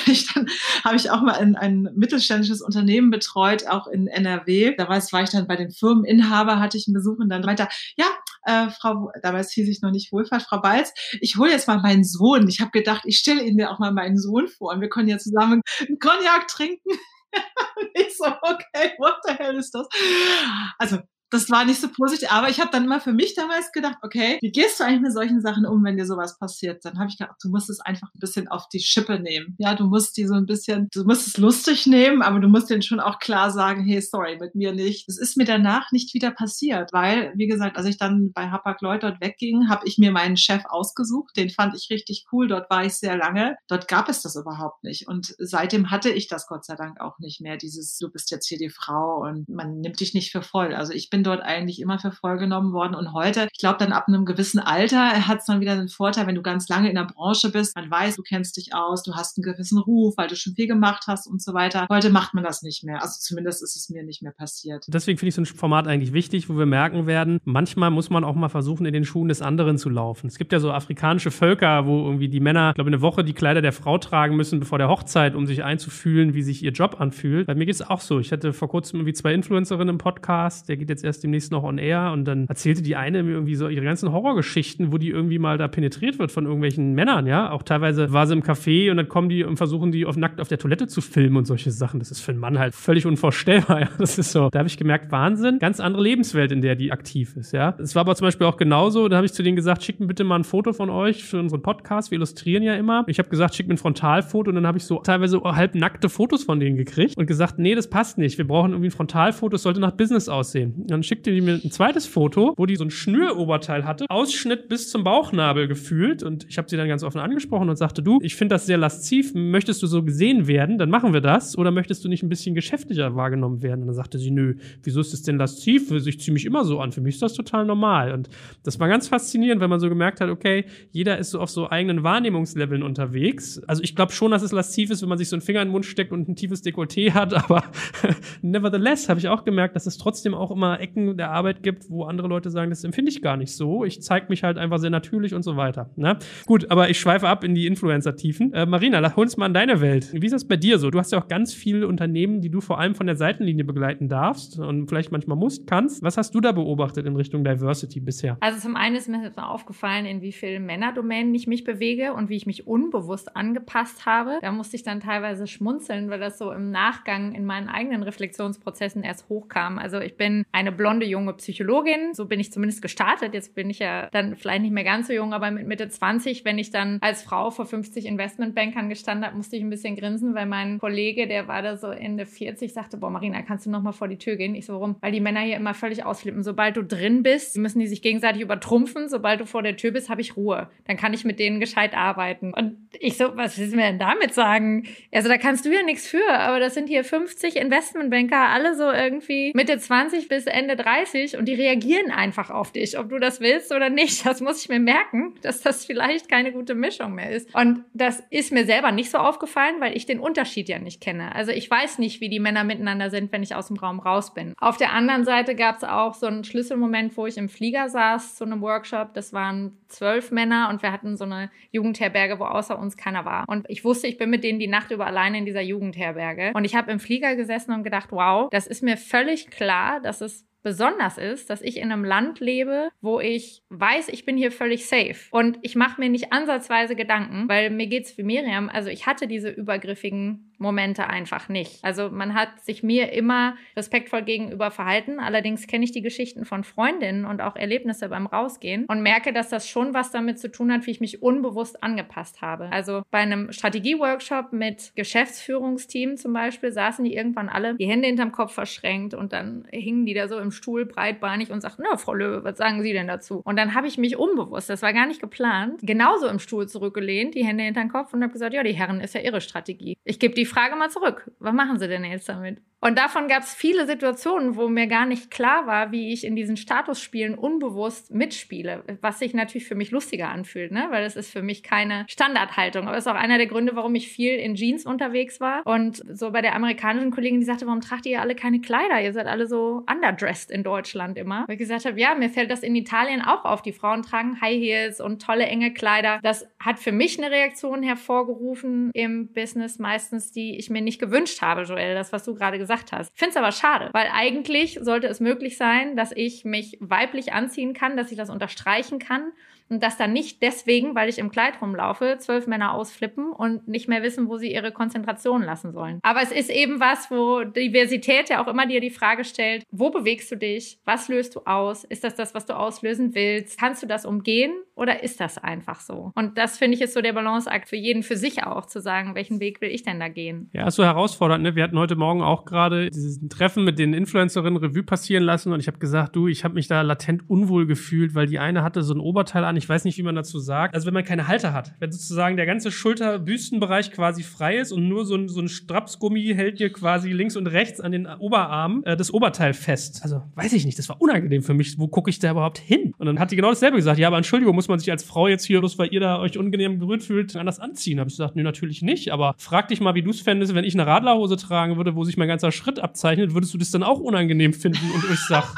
Ich dann habe ich auch mal ein, ein mittelständisches Unternehmen betreut, auch in NRW. Da war, ich dann bei den Firmeninhaber, hatte ich einen Besuch und dann weiter, ja, äh, Frau, damals hieß ich noch nicht Wohlfahrt, Frau Balz, ich hole jetzt mal meinen Sohn. Ich habe gedacht, ich stelle Ihnen ja auch mal meinen Sohn vor und wir können ja zusammen einen Cognac trinken. ich so, okay, what the hell ist das? Also das war nicht so positiv. Aber ich habe dann immer für mich damals gedacht, okay, wie gehst du eigentlich mit solchen Sachen um, wenn dir sowas passiert? Dann habe ich gedacht, du musst es einfach ein bisschen auf die Schippe nehmen. Ja, du musst die so ein bisschen, du musst es lustig nehmen, aber du musst denen schon auch klar sagen, hey, sorry, mit mir nicht. Das ist mir danach nicht wieder passiert, weil, wie gesagt, als ich dann bei Hapag Lloyd dort wegging, habe ich mir meinen Chef ausgesucht. Den fand ich richtig cool. Dort war ich sehr lange. Dort gab es das überhaupt nicht. Und seitdem hatte ich das Gott sei Dank auch nicht mehr. Dieses, du bist jetzt hier die Frau und man nimmt dich nicht für voll. Also ich bin bin dort eigentlich immer für voll genommen worden. Und heute, ich glaube, dann ab einem gewissen Alter hat es dann wieder den Vorteil, wenn du ganz lange in der Branche bist, man weiß, du kennst dich aus, du hast einen gewissen Ruf, weil du schon viel gemacht hast und so weiter. Heute macht man das nicht mehr. Also zumindest ist es mir nicht mehr passiert.
Deswegen finde ich so ein Format eigentlich wichtig, wo wir merken werden, manchmal muss man auch mal versuchen, in den Schuhen des anderen zu laufen. Es gibt ja so afrikanische Völker, wo irgendwie die Männer, ich glaube, eine Woche die Kleider der Frau tragen müssen, bevor der Hochzeit, um sich einzufühlen, wie sich ihr Job anfühlt. Bei mir geht es auch so. Ich hatte vor kurzem irgendwie zwei Influencerinnen im Podcast, der geht jetzt erst demnächst noch on air und dann erzählte die eine mir irgendwie so ihre ganzen Horrorgeschichten, wo die irgendwie mal da penetriert wird von irgendwelchen Männern, ja. Auch teilweise war sie im Café und dann kommen die und versuchen die auf nackt auf der Toilette zu filmen und solche Sachen. Das ist für einen Mann halt völlig unvorstellbar, ja. Das ist so. Da habe ich gemerkt, Wahnsinn, ganz andere Lebenswelt, in der die aktiv ist, ja. Es war aber zum Beispiel auch genauso, da habe ich zu denen gesagt, schickt mir bitte mal ein Foto von euch für unseren Podcast. Wir illustrieren ja immer. Ich habe gesagt, schickt mir ein Frontalfoto und dann habe ich so teilweise halb nackte Fotos von denen gekriegt und gesagt, nee, das passt nicht. Wir brauchen irgendwie ein Frontalfoto, es sollte nach Business aussehen. Dann schickte die mir ein zweites Foto, wo die so ein Schnüroberteil hatte, Ausschnitt bis zum Bauchnabel gefühlt. Und ich habe sie dann ganz offen angesprochen und sagte, du, ich finde das sehr lasziv, möchtest du so gesehen werden, dann machen wir das. Oder möchtest du nicht ein bisschen geschäftlicher wahrgenommen werden? Und dann sagte sie, nö, wieso ist das denn lasziv? Ich ziehe mich immer so an, für mich ist das total normal. Und das war ganz faszinierend, wenn man so gemerkt hat, okay, jeder ist so auf so eigenen Wahrnehmungsleveln unterwegs. Also ich glaube schon, dass es lasziv ist, wenn man sich so einen Finger in den Mund steckt und ein tiefes Dekolleté hat, aber nevertheless habe ich auch gemerkt, dass es trotzdem auch immer Ecken der Arbeit gibt, wo andere Leute sagen, das empfinde ich gar nicht so. Ich zeige mich halt einfach sehr natürlich und so weiter. Ne? Gut, aber ich schweife ab in die Influencer-Tiefen. Äh, Marina, hol uns mal in deine Welt. Wie ist das bei dir so? Du hast ja auch ganz viele Unternehmen, die du vor allem von der Seitenlinie begleiten darfst und vielleicht manchmal musst, kannst. Was hast du da beobachtet in Richtung Diversity bisher?
Also zum einen ist mir jetzt aufgefallen, in wie vielen Männerdomänen ich mich bewege und wie ich mich unbewusst angepasst habe. Da musste ich dann teilweise schmunzeln, weil das so im Nachgang in meinen eigenen Reflexionsprozessen erst hochkam. Also ich bin eine blonde junge Psychologin, so bin ich zumindest gestartet. Jetzt bin ich ja dann vielleicht nicht mehr ganz so jung, aber mit Mitte 20, wenn ich dann als Frau vor 50 Investmentbankern gestanden habe, musste ich ein bisschen grinsen, weil mein Kollege, der war da so Ende 40, sagte, boah Marina, kannst du noch mal vor die Tür gehen? Ich so, warum? Weil die Männer hier immer völlig ausflippen. Sobald du drin bist, müssen die sich gegenseitig übertrumpfen. Sobald du vor der Tür bist, habe ich Ruhe. Dann kann ich mit denen gescheit arbeiten. Und ich so, was willst du mir denn damit sagen? Also da kannst du ja nichts für, aber das sind hier 50 Investmentbanker, alle so irgendwie Mitte 20 bis Ende 30 und die reagieren einfach auf dich, ob du das willst oder nicht. Das muss ich mir merken, dass das vielleicht keine gute Mischung mehr ist. Und das ist mir selber nicht so aufgefallen, weil ich den Unterschied ja nicht kenne. Also ich weiß nicht, wie die Männer miteinander sind, wenn ich aus dem Raum raus bin. Auf der anderen Seite gab es auch so einen Schlüsselmoment, wo ich im Flieger saß zu einem Workshop. Das waren zwölf Männer und wir hatten so eine Jugendherberge, wo außer uns keiner war. Und ich wusste, ich bin mit denen die Nacht über alleine in dieser Jugendherberge. Und ich habe im Flieger gesessen und gedacht, wow, das ist mir völlig klar, dass es besonders ist, dass ich in einem Land lebe, wo ich weiß, ich bin hier völlig safe. Und ich mache mir nicht ansatzweise Gedanken, weil mir geht's wie Miriam. Also ich hatte diese übergriffigen Momente einfach nicht. Also man hat sich mir immer respektvoll gegenüber verhalten. Allerdings kenne ich die Geschichten von Freundinnen und auch Erlebnisse beim Rausgehen und merke, dass das schon was damit zu tun hat, wie ich mich unbewusst angepasst habe. Also bei einem Strategieworkshop mit Geschäftsführungsteam zum Beispiel saßen die irgendwann alle die Hände hinterm Kopf verschränkt und dann hingen die da so im Stuhl breitbeinig und sagten, na, Frau Löwe, was sagen Sie denn dazu? Und dann habe ich mich unbewusst, das war gar nicht geplant, genauso im Stuhl zurückgelehnt, die Hände hinterm Kopf und habe gesagt, ja, die Herren ist ja ihre Strategie. Ich gebe die Frage mal zurück. Was machen Sie denn jetzt damit? Und davon gab es viele Situationen, wo mir gar nicht klar war, wie ich in diesen Statusspielen unbewusst mitspiele, was sich natürlich für mich lustiger anfühlt, ne? weil das ist für mich keine Standardhaltung. Aber das ist auch einer der Gründe, warum ich viel in Jeans unterwegs war. Und so bei der amerikanischen Kollegin, die sagte, warum tragt ihr alle keine Kleider? Ihr seid alle so underdressed in Deutschland immer. Weil ich gesagt habe, ja, mir fällt das in Italien auch auf. Die Frauen tragen High Heels und tolle enge Kleider. Das hat für mich eine Reaktion hervorgerufen im Business meistens, die ich mir nicht gewünscht habe, Joel. Das, was du gerade gesagt gesagt hast. Finde es aber schade, weil eigentlich sollte es möglich sein, dass ich mich weiblich anziehen kann, dass ich das unterstreichen kann und dass dann nicht deswegen, weil ich im Kleid rumlaufe, zwölf Männer ausflippen und nicht mehr wissen, wo sie ihre Konzentration lassen sollen. Aber es ist eben was, wo Diversität ja auch immer dir die Frage stellt, wo bewegst du dich? Was löst du aus? Ist das das, was du auslösen willst? Kannst du das umgehen oder ist das einfach so? Und das finde ich ist so der Balanceakt für jeden für sich auch, zu sagen, welchen Weg will ich denn da gehen?
Ja, ist so herausfordernd. Ne? Wir hatten heute Morgen auch gerade dieses Treffen mit den Influencerinnen Revue passieren lassen und ich habe gesagt, du, ich habe mich da latent unwohl gefühlt, weil die eine hatte so ein Oberteil an, ich weiß nicht, wie man dazu sagt. Also wenn man keine Halter hat, wenn sozusagen der ganze Schulter-Büstenbereich quasi frei ist und nur so ein, so ein Strapsgummi hält dir quasi links und rechts an den Oberarm äh, das Oberteil fest. Also weiß ich nicht, das war unangenehm für mich. Wo gucke ich da überhaupt hin? Und dann hat die genau dasselbe gesagt. Ja, aber Entschuldigung, muss man sich als Frau jetzt hier, bloß weil ihr da euch unangenehm berührt fühlt, anders anziehen? Habe ich gesagt, nö, natürlich nicht. Aber frag dich mal, wie du es fändest, wenn ich eine Radlerhose tragen würde, wo sich mein ganzer Schritt abzeichnet, würdest du das dann auch unangenehm finden? Und ich sag,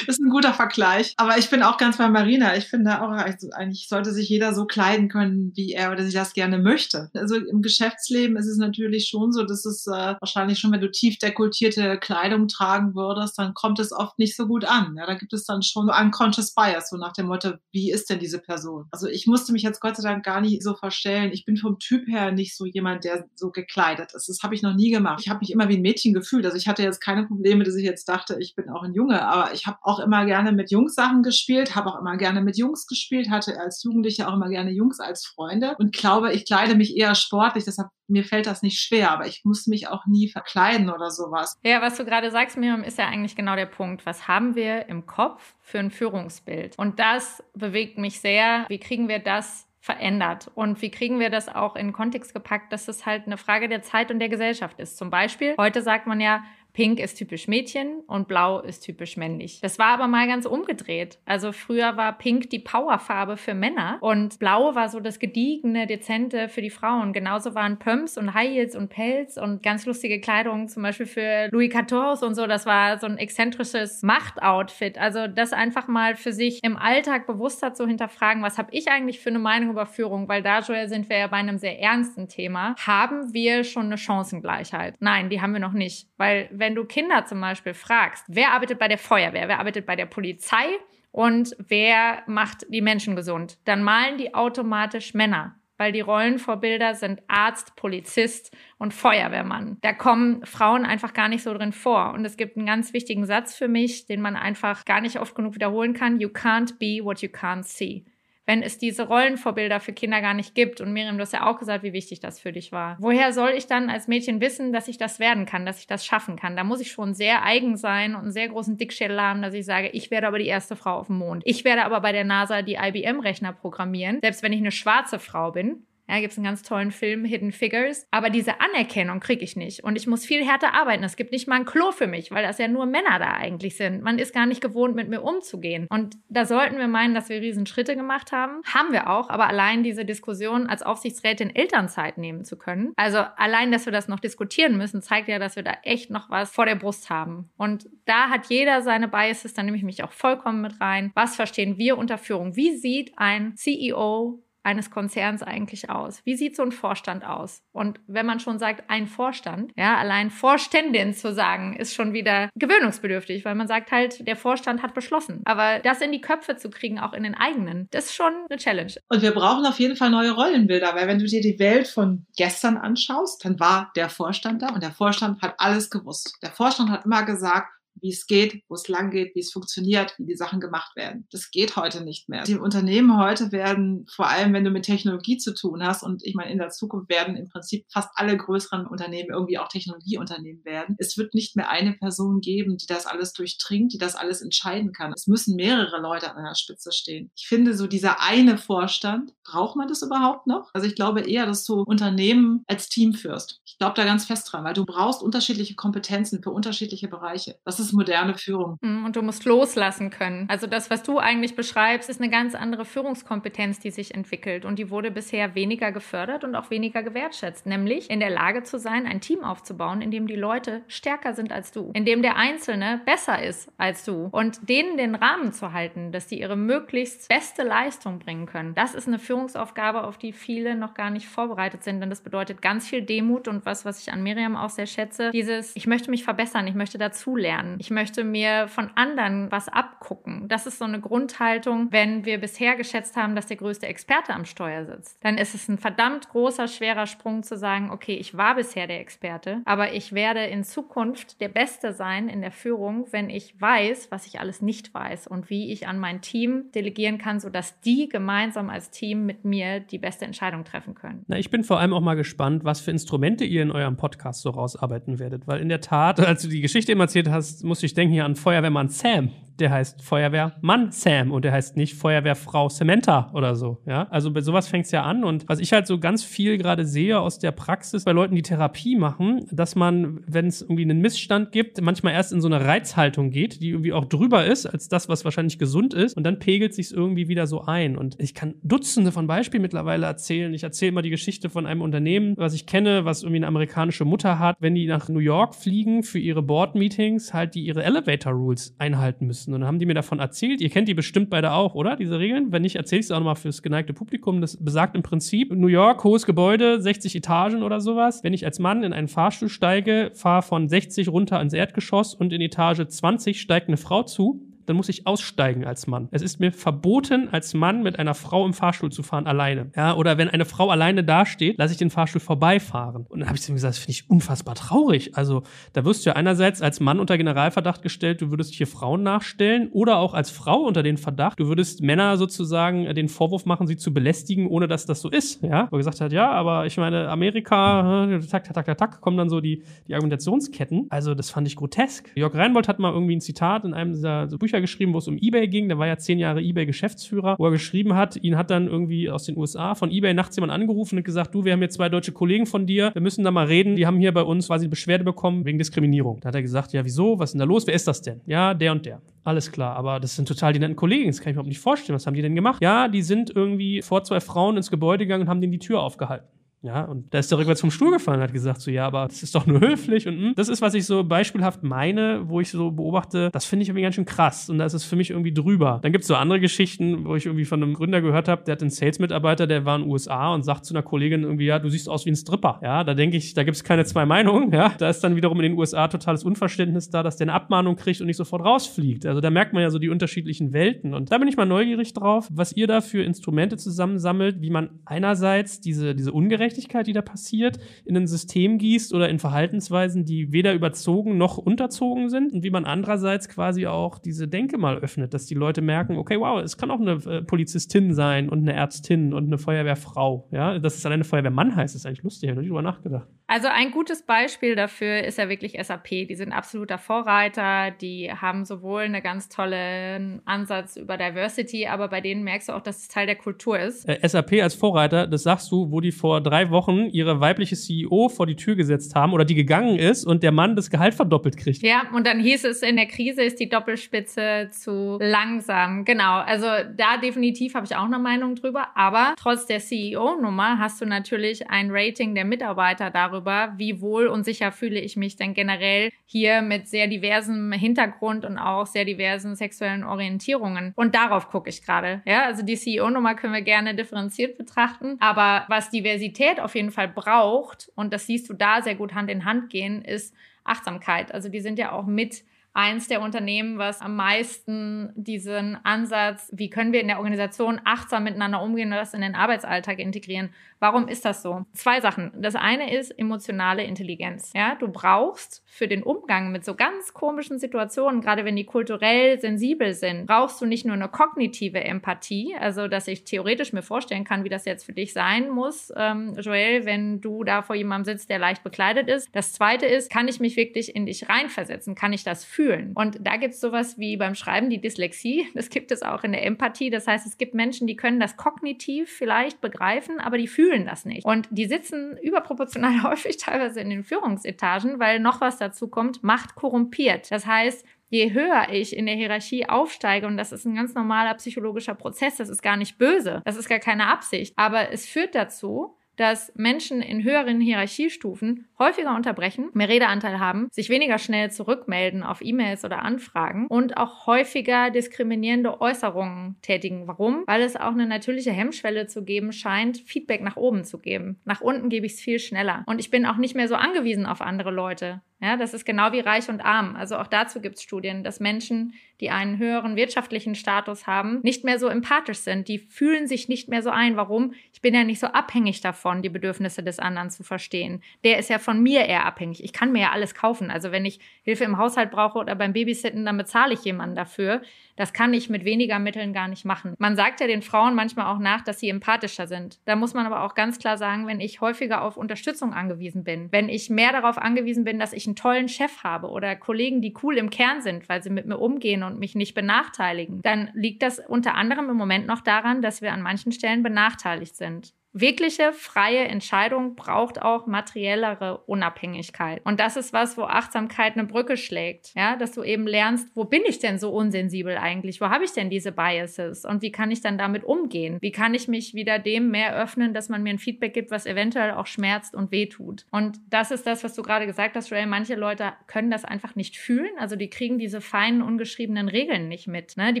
ist ein guter Vergleich. Aber ich bin auch ganz bei Marina. Ich finde auch, also eigentlich sollte sich jeder so kleiden können, wie er oder sie das gerne möchte. Also im Geschäftsleben ist es natürlich schon so, dass es äh, wahrscheinlich schon, wenn du tief dekultierte Kleidung tragen würdest, dann kommt es oft nicht so gut an. Ja, da gibt es dann schon so unconscious bias, so nach dem Motto, wie ist denn diese Person? Also ich musste mich jetzt Gott sei Dank gar nicht so verstellen. Ich bin vom Typ her nicht so jemand, der so gekleidet ist. Das habe ich noch nie gemacht. Ich habe mich immer wie ein Mädchen gefühlt. Also ich hatte jetzt keine Probleme, dass ich jetzt dachte, ich bin auch ein Junge, aber ich habe auch immer gerne mit Jungs Sachen gespielt, habe auch immer gerne mit Jungs gespielt, hatte als Jugendliche auch immer gerne Jungs als Freunde und glaube, ich kleide mich eher sportlich, deshalb mir fällt das nicht schwer, aber ich muss mich auch nie verkleiden oder sowas.
Ja, was du gerade sagst, Miriam, ist ja eigentlich genau der Punkt. Was haben wir im Kopf für ein Führungsbild? Und das bewegt mich sehr. Wie kriegen wir das verändert. Und wie kriegen wir das auch in Kontext gepackt, dass es halt eine Frage der Zeit und der Gesellschaft ist? Zum Beispiel, heute sagt man ja, Pink ist typisch Mädchen und Blau ist typisch männlich. Das war aber mal ganz umgedreht. Also früher war Pink die Powerfarbe für Männer und Blau war so das gediegene, dezente für die Frauen. Genauso waren Pumps und High Heels und Pelz und ganz lustige Kleidung, zum Beispiel für Louis XIV und so. Das war so ein exzentrisches Machtoutfit. Also das einfach mal für sich im Alltag bewusster zu hinterfragen, was habe ich eigentlich für eine Meinung über Führung? Weil da, Joel, sind wir ja bei einem sehr ernsten Thema. Haben wir schon eine Chancengleichheit? Nein, die haben wir noch nicht. Weil wenn wenn du Kinder zum Beispiel fragst, wer arbeitet bei der Feuerwehr, wer arbeitet bei der Polizei und wer macht die Menschen gesund, dann malen die automatisch Männer weil die Rollenvorbilder sind Arzt, Polizist und Feuerwehrmann. Da kommen Frauen einfach gar nicht so drin vor. Und es gibt einen ganz wichtigen Satz für mich, den man einfach gar nicht oft genug wiederholen kann. You can't be what you can't see wenn es diese Rollenvorbilder für Kinder gar nicht gibt. Und Miriam, du hast ja auch gesagt, wie wichtig das für dich war. Woher soll ich dann als Mädchen wissen, dass ich das werden kann, dass ich das schaffen kann? Da muss ich schon sehr eigen sein und einen sehr großen Dickschädel haben, dass ich sage, ich werde aber die erste Frau auf dem Mond. Ich werde aber bei der NASA die IBM-Rechner programmieren, selbst wenn ich eine schwarze Frau bin. Ja, gibt es einen ganz tollen Film, Hidden Figures. Aber diese Anerkennung kriege ich nicht. Und ich muss viel härter arbeiten. Es gibt nicht mal ein Klo für mich, weil das ja nur Männer da eigentlich sind. Man ist gar nicht gewohnt, mit mir umzugehen. Und da sollten wir meinen, dass wir riesen Schritte gemacht haben. Haben wir auch. Aber allein diese Diskussion als Aufsichtsrätin Elternzeit nehmen zu können. Also allein, dass wir das noch diskutieren müssen, zeigt ja, dass wir da echt noch was vor der Brust haben. Und da hat jeder seine Biases. Da nehme ich mich auch vollkommen mit rein. Was verstehen wir unter Führung? Wie sieht ein CEO eines Konzerns eigentlich aus? Wie sieht so ein Vorstand aus? Und wenn man schon sagt, ein Vorstand, ja, allein Vorständin zu sagen, ist schon wieder gewöhnungsbedürftig, weil man sagt halt, der Vorstand hat beschlossen. Aber das in die Köpfe zu kriegen, auch in den eigenen, das ist schon eine Challenge.
Und wir brauchen auf jeden Fall neue Rollenbilder, weil wenn du dir die Welt von gestern anschaust, dann war der Vorstand da und der Vorstand hat alles gewusst. Der Vorstand hat immer gesagt, wie es geht, wo es lang geht, wie es funktioniert, wie die Sachen gemacht werden. Das geht heute nicht mehr. Die Unternehmen heute werden, vor allem wenn du mit Technologie zu tun hast, und ich meine, in der Zukunft werden im Prinzip fast alle größeren Unternehmen irgendwie auch Technologieunternehmen werden. Es wird nicht mehr eine Person geben, die das alles durchdringt, die das alles entscheiden kann. Es müssen mehrere Leute an der Spitze stehen. Ich finde, so dieser eine Vorstand, braucht man das überhaupt noch? Also ich glaube eher, dass du Unternehmen als Team führst. Ich glaube da ganz fest dran, weil du brauchst unterschiedliche Kompetenzen für unterschiedliche Bereiche. Das ist ist moderne Führung.
Mhm, und du musst loslassen können. Also das, was du eigentlich beschreibst, ist eine ganz andere Führungskompetenz, die sich entwickelt. Und die wurde bisher weniger gefördert und auch weniger gewertschätzt. Nämlich in der Lage zu sein, ein Team aufzubauen, in dem die Leute stärker sind als du. In dem der Einzelne besser ist als du. Und denen den Rahmen zu halten, dass die ihre möglichst beste Leistung bringen können. Das ist eine Führungsaufgabe, auf die viele noch gar nicht vorbereitet sind. Denn das bedeutet ganz viel Demut und was, was ich an Miriam auch sehr schätze. Dieses, ich möchte mich verbessern, ich möchte dazulernen. Ich möchte mir von anderen was abgucken. Das ist so eine Grundhaltung, wenn wir bisher geschätzt haben, dass der größte Experte am Steuer sitzt. Dann ist es ein verdammt großer, schwerer Sprung zu sagen, okay, ich war bisher der Experte, aber ich werde in Zukunft der Beste sein in der Führung, wenn ich weiß, was ich alles nicht weiß und wie ich an mein Team delegieren kann, sodass die gemeinsam als Team mit mir die beste Entscheidung treffen können.
Na, ich bin vor allem auch mal gespannt, was für Instrumente ihr in eurem Podcast so rausarbeiten werdet, weil in der Tat, als du die Geschichte eben erzählt hast, musste ich denken hier an Feuerwehrmann Sam, der heißt Feuerwehrmann Sam und der heißt nicht Feuerwehrfrau Samantha oder so. Ja, also bei sowas fängt es ja an. Und was ich halt so ganz viel gerade sehe aus der Praxis bei Leuten, die Therapie machen, dass man, wenn es irgendwie einen Missstand gibt, manchmal erst in so eine Reizhaltung geht, die irgendwie auch drüber ist als das, was wahrscheinlich gesund ist. Und dann pegelt sich irgendwie wieder so ein. Und ich kann Dutzende von Beispielen mittlerweile erzählen. Ich erzähle mal die Geschichte von einem Unternehmen, was ich kenne, was irgendwie eine amerikanische Mutter hat, wenn die nach New York fliegen für ihre Board-Meetings, halt die ihre Elevator Rules einhalten müssen. Und dann haben die mir davon erzählt. Ihr kennt die bestimmt beide auch, oder? Diese Regeln? Wenn nicht, erzähle ich es auch nochmal fürs geneigte Publikum. Das besagt im Prinzip New York, hohes Gebäude, 60 Etagen oder sowas. Wenn ich als Mann in einen Fahrstuhl steige, fahre von 60 runter ans Erdgeschoss und in Etage 20 steigt eine Frau zu, dann muss ich aussteigen als Mann. Es ist mir verboten, als Mann mit einer Frau im Fahrstuhl zu fahren, alleine. Ja, oder wenn eine Frau alleine dasteht, lasse ich den Fahrstuhl vorbeifahren. Und dann habe ich zu ihm gesagt, das finde ich unfassbar traurig. Also, da wirst du ja einerseits als Mann unter Generalverdacht gestellt, du würdest hier Frauen nachstellen, oder auch als Frau unter den Verdacht, du würdest Männer sozusagen den Vorwurf machen, sie zu belästigen, ohne dass das so ist. Ja, wo er gesagt hat, ja, aber ich meine, Amerika, äh, tak, tak, tak, tak, kommen dann so die, die Argumentationsketten. Also, das fand ich grotesk. Jörg Reinbold hat mal irgendwie ein Zitat in einem dieser so Bücher Bücher geschrieben, wo es um eBay ging. Der war ja zehn Jahre eBay-Geschäftsführer, wo er geschrieben hat, ihn hat dann irgendwie aus den USA von eBay nachts jemand angerufen und gesagt, du, wir haben hier zwei deutsche Kollegen von dir, wir müssen da mal reden. Die haben hier bei uns quasi Beschwerde bekommen wegen Diskriminierung. Da hat er gesagt, ja, wieso? Was ist denn da los? Wer ist das denn? Ja, der und der. Alles klar, aber das sind total die netten Kollegen. Das kann ich mir überhaupt nicht vorstellen. Was haben die denn gemacht? Ja, die sind irgendwie vor zwei Frauen ins Gebäude gegangen und haben denen die Tür aufgehalten. Ja, und da ist der rückwärts vom Stuhl gefallen und hat gesagt, so, ja, aber das ist doch nur höflich und mh. Hm. das ist, was ich so beispielhaft meine, wo ich so beobachte, das finde ich irgendwie ganz schön krass und da ist es für mich irgendwie drüber. Dann gibt es so andere Geschichten, wo ich irgendwie von einem Gründer gehört habe, der hat einen Sales-Mitarbeiter, der war in den USA und sagt zu einer Kollegin irgendwie, ja, du siehst aus wie ein Stripper. Ja, da denke ich, da gibt es keine zwei Meinungen, ja. Da ist dann wiederum in den USA totales Unverständnis da, dass der eine Abmahnung kriegt und nicht sofort rausfliegt. Also da merkt man ja so die unterschiedlichen Welten und da bin ich mal neugierig drauf, was ihr da für Instrumente zusammensammelt, wie man einerseits diese, diese Ungerechtigkeit, die da passiert, in ein System gießt oder in Verhaltensweisen, die weder überzogen noch unterzogen sind und wie man andererseits quasi auch diese Denke mal öffnet, dass die Leute merken, okay, wow, es kann auch eine äh, Polizistin sein und eine Ärztin und eine Feuerwehrfrau, ja, dass es alleine Feuerwehrmann heißt, ist eigentlich lustig, ich habe nicht drüber nachgedacht.
Also ein gutes Beispiel dafür ist ja wirklich SAP. Die sind absoluter Vorreiter, die haben sowohl einen ganz tollen Ansatz über Diversity, aber bei denen merkst du auch, dass es Teil der Kultur ist.
Äh, SAP als Vorreiter, das sagst du, wo die vor drei Wochen ihre weibliche CEO vor die Tür gesetzt haben oder die gegangen ist und der Mann das Gehalt verdoppelt kriegt.
Ja, und dann hieß es, in der Krise ist die Doppelspitze zu langsam. Genau, also da definitiv habe ich auch eine Meinung drüber, aber trotz der CEO-Nummer hast du natürlich ein Rating der Mitarbeiter darüber, darüber, wie wohl und sicher fühle ich mich denn generell hier mit sehr diversem Hintergrund und auch sehr diversen sexuellen Orientierungen. Und darauf gucke ich gerade. Ja, also die CEO-Nummer können wir gerne differenziert betrachten. Aber was Diversität auf jeden Fall braucht, und das siehst du da sehr gut Hand in Hand gehen, ist Achtsamkeit. Also die sind ja auch mit eins der Unternehmen, was am meisten diesen Ansatz, wie können wir in der Organisation achtsam miteinander umgehen und das in den Arbeitsalltag integrieren. Warum ist das so? Zwei Sachen. Das eine ist emotionale Intelligenz. Ja, du brauchst für den Umgang mit so ganz komischen Situationen, gerade wenn die kulturell sensibel sind, brauchst du nicht nur eine kognitive Empathie, also dass ich theoretisch mir vorstellen kann, wie das jetzt für dich sein muss, ähm, Joel, wenn du da vor jemandem sitzt, der leicht bekleidet ist. Das zweite ist, kann ich mich wirklich in dich reinversetzen? Kann ich das fühlen? Und da gibt es sowas wie beim Schreiben die Dyslexie. Das gibt es auch in der Empathie. Das heißt, es gibt Menschen, die können das kognitiv vielleicht begreifen, aber die fühlen fühlen das nicht. Und die sitzen überproportional häufig teilweise in den Führungsetagen, weil noch was dazu kommt, Macht korrumpiert. Das heißt, je höher ich in der Hierarchie aufsteige, und das ist ein ganz normaler psychologischer Prozess, das ist gar nicht böse, das ist gar keine Absicht, aber es führt dazu, dass Menschen in höheren Hierarchiestufen häufiger unterbrechen, mehr Redeanteil haben, sich weniger schnell zurückmelden auf E-Mails oder Anfragen und auch häufiger diskriminierende Äußerungen tätigen. Warum? Weil es auch eine natürliche Hemmschwelle zu geben scheint, Feedback nach oben zu geben. Nach unten gebe ich es viel schneller. Und ich bin auch nicht mehr so angewiesen auf andere Leute. Ja, das ist genau wie reich und arm. Also auch dazu gibt es Studien, dass Menschen, die einen höheren wirtschaftlichen Status haben, nicht mehr so empathisch sind. Die fühlen sich nicht mehr so ein. Warum? Ich bin ja nicht so abhängig davon, die Bedürfnisse des anderen zu verstehen. Der ist ja von mir eher abhängig. Ich kann mir ja alles kaufen. Also wenn ich Hilfe im Haushalt brauche oder beim Babysitten, dann bezahle ich jemanden dafür. Das kann ich mit weniger Mitteln gar nicht machen. Man sagt ja den Frauen manchmal auch nach, dass sie empathischer sind. Da muss man aber auch ganz klar sagen, wenn ich häufiger auf Unterstützung angewiesen bin, wenn ich mehr darauf angewiesen bin, dass ich einen tollen Chef habe oder Kollegen, die cool im Kern sind, weil sie mit mir umgehen und mich nicht benachteiligen, dann liegt das unter anderem im Moment noch daran, dass wir an manchen Stellen benachteiligt sind wirkliche freie Entscheidung braucht auch materiellere Unabhängigkeit. Und das ist was, wo Achtsamkeit eine Brücke schlägt. Ja, dass du eben lernst, wo bin ich denn so unsensibel eigentlich? Wo habe ich denn diese Biases? Und wie kann ich dann damit umgehen? Wie kann ich mich wieder dem mehr öffnen, dass man mir ein Feedback gibt, was eventuell auch schmerzt und wehtut? Und das ist das, was du gerade gesagt hast, Ray. Manche Leute können das einfach nicht fühlen. Also die kriegen diese feinen, ungeschriebenen Regeln nicht mit. Ne? Die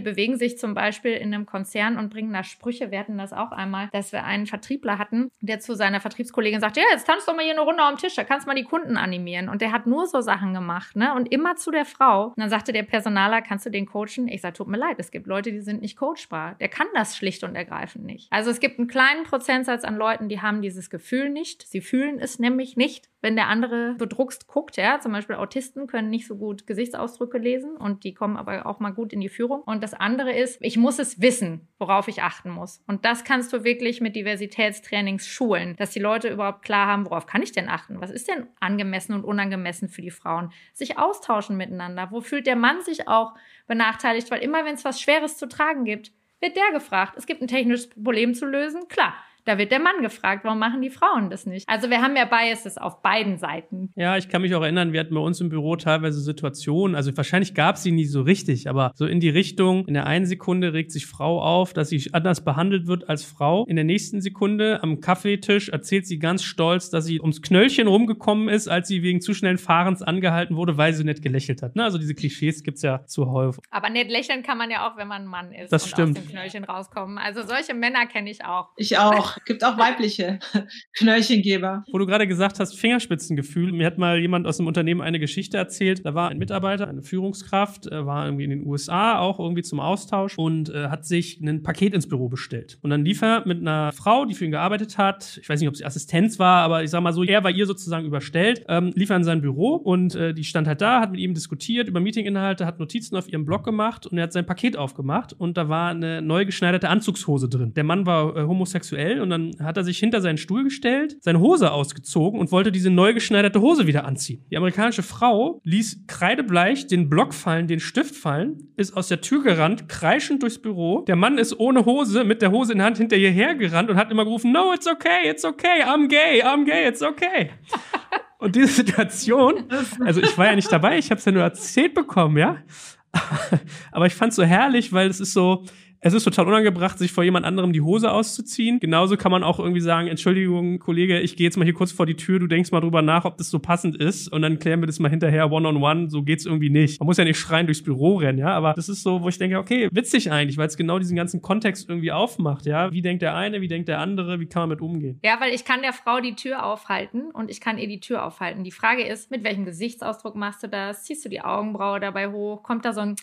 bewegen sich zum Beispiel in einem Konzern und bringen da Sprüche. Wir hatten das auch einmal, dass wir einen Vertriebler Vertriebler hatten, der zu seiner Vertriebskollegin sagt, ja, jetzt tanzt doch mal hier eine Runde am Tisch, da kannst du mal die Kunden animieren. Und der hat nur so Sachen gemacht, ne? Und immer zu der Frau. Und dann sagte der Personaler, kannst du den coachen? Ich sage, tut mir leid, es gibt Leute, die sind nicht coachbar. Der kann das schlicht und ergreifend nicht. Also es gibt einen kleinen Prozentsatz an Leuten, die haben dieses Gefühl nicht. Sie fühlen es nämlich nicht wenn der andere bedruckst guckt, ja, zum Beispiel Autisten können nicht so gut Gesichtsausdrücke lesen und die kommen aber auch mal gut in die Führung. Und das andere ist, ich muss es wissen, worauf ich achten muss. Und das kannst du wirklich mit Diversitätstrainings schulen, dass die Leute überhaupt klar haben, worauf kann ich denn achten? Was ist denn angemessen und unangemessen für die Frauen? Sich austauschen miteinander. Wo fühlt der Mann sich auch benachteiligt? Weil immer, wenn es was Schweres zu tragen gibt, wird der gefragt. Es gibt ein technisches Problem zu lösen. Klar, da wird der Mann gefragt, warum machen die Frauen das nicht? Also wir haben ja Biases auf beiden Seiten.
Ja, ich kann mich auch erinnern, wir hatten bei uns im Büro teilweise Situationen, also wahrscheinlich gab es sie nie so richtig, aber so in die Richtung, in der einen Sekunde regt sich Frau auf, dass sie anders behandelt wird als Frau. In der nächsten Sekunde am Kaffeetisch erzählt sie ganz stolz, dass sie ums Knöllchen rumgekommen ist, als sie wegen zu schnellen Fahrens angehalten wurde, weil sie nett gelächelt hat. Ne? Also diese Klischees gibt es ja zu häufig.
Aber nett lächeln kann man ja auch, wenn man ein Mann ist
das
und
stimmt.
aus dem Knöllchen rauskommen. Also solche Männer kenne ich auch.
Ich auch. Gibt auch weibliche Knöllchengeber.
Wo du gerade gesagt hast, Fingerspitzengefühl. Mir hat mal jemand aus dem Unternehmen eine Geschichte erzählt. Da war ein Mitarbeiter, eine Führungskraft, äh, war irgendwie in den USA auch irgendwie zum Austausch und äh, hat sich ein Paket ins Büro bestellt. Und dann lief er mit einer Frau, die für ihn gearbeitet hat. Ich weiß nicht, ob sie Assistenz war, aber ich sag mal so, er war ihr sozusagen überstellt. Ähm, lief er in sein Büro und äh, die stand halt da, hat mit ihm diskutiert über Meetinginhalte, hat Notizen auf ihrem Blog gemacht und er hat sein Paket aufgemacht und da war eine neu geschneiderte Anzugshose drin. Der Mann war äh, homosexuell und dann hat er sich hinter seinen Stuhl gestellt, seine Hose ausgezogen und wollte diese neu geschneiderte Hose wieder anziehen. Die amerikanische Frau ließ kreidebleich den Block fallen, den Stift fallen, ist aus der Tür gerannt, kreischend durchs Büro. Der Mann ist ohne Hose, mit der Hose in der Hand hinter ihr hergerannt und hat immer gerufen, no, it's okay, it's okay, I'm gay, I'm gay, it's okay. Und diese Situation, also ich war ja nicht dabei, ich habe es ja nur erzählt bekommen, ja. Aber ich fand es so herrlich, weil es ist so, es ist total unangebracht, sich vor jemand anderem die Hose auszuziehen. Genauso kann man auch irgendwie sagen, Entschuldigung, Kollege, ich gehe jetzt mal hier kurz vor die Tür, du denkst mal drüber nach, ob das so passend ist und dann klären wir das mal hinterher one-on-one, on one. so geht's irgendwie nicht. Man muss ja nicht schreien durchs Büro rennen, ja, aber das ist so, wo ich denke, okay, witzig eigentlich, weil es genau diesen ganzen Kontext irgendwie aufmacht, ja. Wie denkt der eine, wie denkt der andere, wie kann man mit umgehen?
Ja, weil ich kann der Frau die Tür aufhalten und ich kann ihr die Tür aufhalten. Die Frage ist, mit welchem Gesichtsausdruck machst du das? Ziehst du die Augenbraue dabei hoch? Kommt da so ein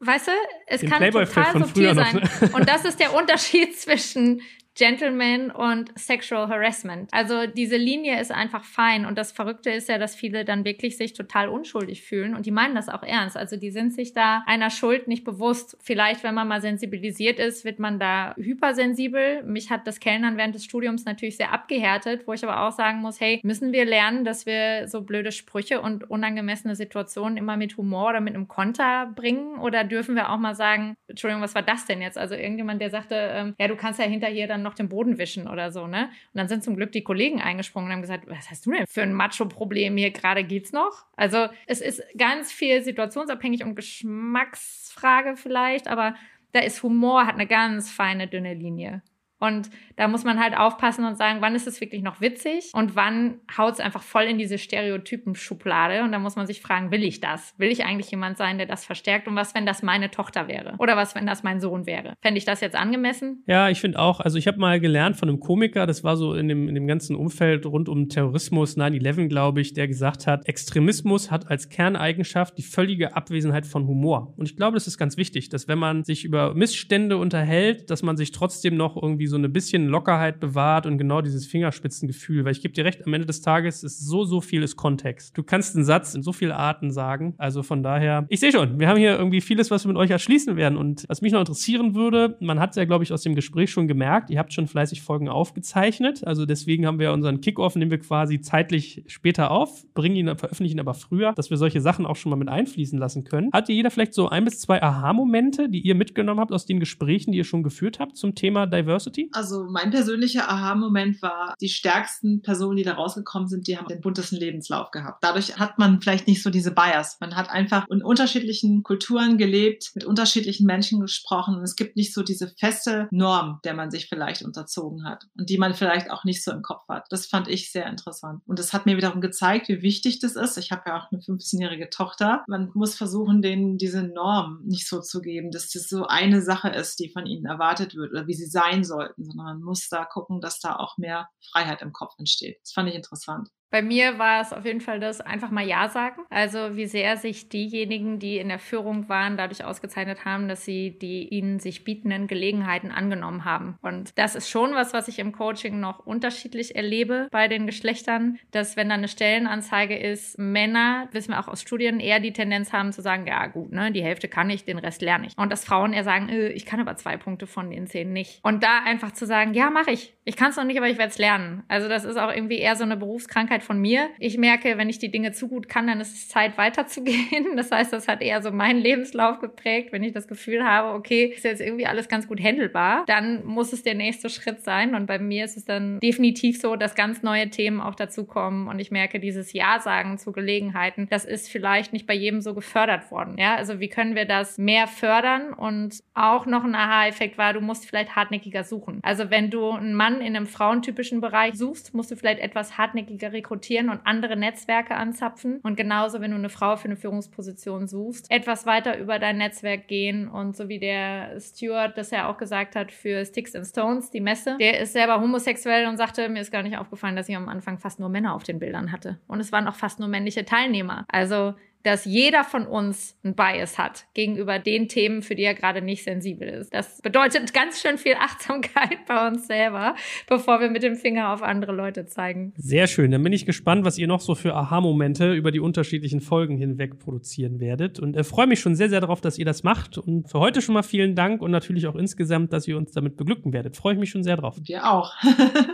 weißt du, es
Den
kann total subtil sein.
ne?
Und das ist der Unterschied zwischen Gentleman und Sexual Harassment. Also diese Linie ist einfach fein und das Verrückte ist ja, dass viele dann wirklich sich total unschuldig fühlen und die meinen das auch ernst. Also die sind sich da einer Schuld nicht bewusst. Vielleicht, wenn man mal sensibilisiert ist, wird man da hypersensibel. Mich hat das Kellnern während des Studiums natürlich sehr abgehärtet, wo ich aber auch sagen muss, hey, müssen wir lernen, dass wir so blöde Sprüche und unangemessene Situationen immer mit Humor oder mit einem Konter bringen oder dürfen wir auch mal sagen, Entschuldigung, was war das denn jetzt? Also irgendjemand, der sagte, ähm, ja, du kannst ja hinterher dann noch den Boden wischen oder so, ne? Und dann sind zum Glück die Kollegen eingesprungen und haben gesagt, was hast du denn für ein Macho-Problem hier gerade? Geht's noch? Also es ist ganz viel situationsabhängig und Geschmacksfrage vielleicht, aber da ist Humor, hat eine ganz feine, dünne Linie. Und da muss man halt aufpassen und sagen, wann ist es wirklich noch witzig und wann haut es einfach voll in diese Stereotypen-Schublade. Und da muss man sich fragen, will ich das? Will ich eigentlich jemand sein, der das verstärkt? Und was, wenn das meine Tochter wäre? Oder was, wenn das mein Sohn wäre? Fände ich das jetzt angemessen?
Ja, ich finde auch, also ich habe mal gelernt von einem Komiker, das war so in dem, in dem ganzen Umfeld rund um Terrorismus, 9-11, glaube ich, der gesagt hat, Extremismus hat als Kerneigenschaft die völlige Abwesenheit von Humor. Und ich glaube, das ist ganz wichtig, dass wenn man sich über Missstände unterhält, dass man sich trotzdem noch irgendwie so so eine bisschen Lockerheit bewahrt und genau dieses Fingerspitzengefühl. Weil ich gebe dir recht, am Ende des Tages ist so, so vieles Kontext. Du kannst einen Satz in so viele Arten sagen. Also von daher, ich sehe schon, wir haben hier irgendwie vieles, was wir mit euch erschließen werden. Und was mich noch interessieren würde, man hat ja, glaube ich, aus dem Gespräch schon gemerkt, ihr habt schon fleißig Folgen aufgezeichnet. Also deswegen haben wir unseren Kickoff, nehmen wir quasi zeitlich später auf, bringen ihn, veröffentlichen aber früher, dass wir solche Sachen auch schon mal mit einfließen lassen können. Hat ihr jeder vielleicht so ein bis zwei Aha-Momente, die ihr mitgenommen habt aus den Gesprächen, die ihr schon geführt habt zum Thema Diversity?
Also mein persönlicher Aha-Moment war, die stärksten Personen, die da rausgekommen sind, die haben den buntesten Lebenslauf gehabt. Dadurch hat man vielleicht nicht so diese Bias. Man hat einfach in unterschiedlichen Kulturen gelebt, mit unterschiedlichen Menschen gesprochen und es gibt nicht so diese feste Norm, der man sich vielleicht unterzogen hat und die man vielleicht auch nicht so im Kopf hat. Das fand ich sehr interessant. Und das hat mir wiederum gezeigt, wie wichtig das ist. Ich habe ja auch eine 15-jährige Tochter. Man muss versuchen, denen diese Norm nicht so zu geben, dass das so eine Sache ist, die von ihnen erwartet wird oder wie sie sein sollten, sondern man muss da gucken, dass da auch mehr Freiheit im Kopf entsteht. Das fand ich interessant.
Bei mir war es auf jeden Fall das einfach mal Ja sagen. Also wie sehr sich diejenigen, die in der Führung waren, dadurch ausgezeichnet haben, dass sie die ihnen sich bietenden Gelegenheiten angenommen haben. Und das ist schon was, was ich im Coaching noch unterschiedlich erlebe bei den Geschlechtern, dass wenn da eine Stellenanzeige ist, Männer, wissen wir auch aus Studien, eher die Tendenz haben zu sagen, ja gut, ne, die Hälfte kann ich, den Rest lerne ich. Und dass Frauen eher sagen, äh, ich kann aber zwei Punkte von den zehn nicht. Und da einfach zu sagen, ja, mache ich. Ich kann es noch nicht, aber ich werde es lernen. Also das ist auch irgendwie eher so eine Berufskrankheit von mir. Ich merke, wenn ich die Dinge zu gut kann, dann ist es Zeit weiterzugehen. Das heißt, das hat eher so meinen Lebenslauf geprägt. Wenn ich das Gefühl habe, okay, ist jetzt irgendwie alles ganz gut handelbar, dann muss es der nächste Schritt sein. Und bei mir ist es dann definitiv so, dass ganz neue Themen auch dazukommen. Und ich merke, dieses Ja sagen zu Gelegenheiten, das ist vielleicht nicht bei jedem so gefördert worden. Ja, also wie können wir das mehr fördern? Und auch noch ein Aha-Effekt war, du musst vielleicht hartnäckiger suchen. Also wenn du einen Mann in einem frauentypischen Bereich suchst, musst du vielleicht etwas hartnäckiger rekrutieren und andere Netzwerke anzapfen. Und genauso, wenn du eine Frau für eine Führungsposition suchst, etwas weiter über dein Netzwerk gehen. Und so wie der Steward das ja auch gesagt hat für Sticks and Stones, die Messe, der ist selber homosexuell und sagte, mir ist gar nicht aufgefallen, dass ich am Anfang fast nur Männer auf den Bildern hatte. Und es waren auch fast nur männliche Teilnehmer. Also dass jeder von uns ein Bias hat gegenüber den Themen, für die er gerade nicht sensibel ist. Das bedeutet ganz schön viel Achtsamkeit bei uns selber, bevor wir mit dem Finger auf andere Leute zeigen.
Sehr schön. Dann bin ich gespannt, was ihr noch so für Aha-Momente über die unterschiedlichen Folgen hinweg produzieren werdet. Und äh, freue mich schon sehr, sehr darauf, dass ihr das macht. Und für heute schon mal vielen Dank und natürlich auch insgesamt, dass ihr uns damit beglücken werdet. Freue ich mich schon sehr drauf.
Wir auch.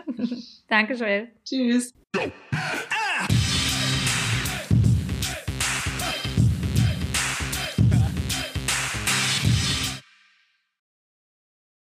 Danke, Joel.
Tschüss.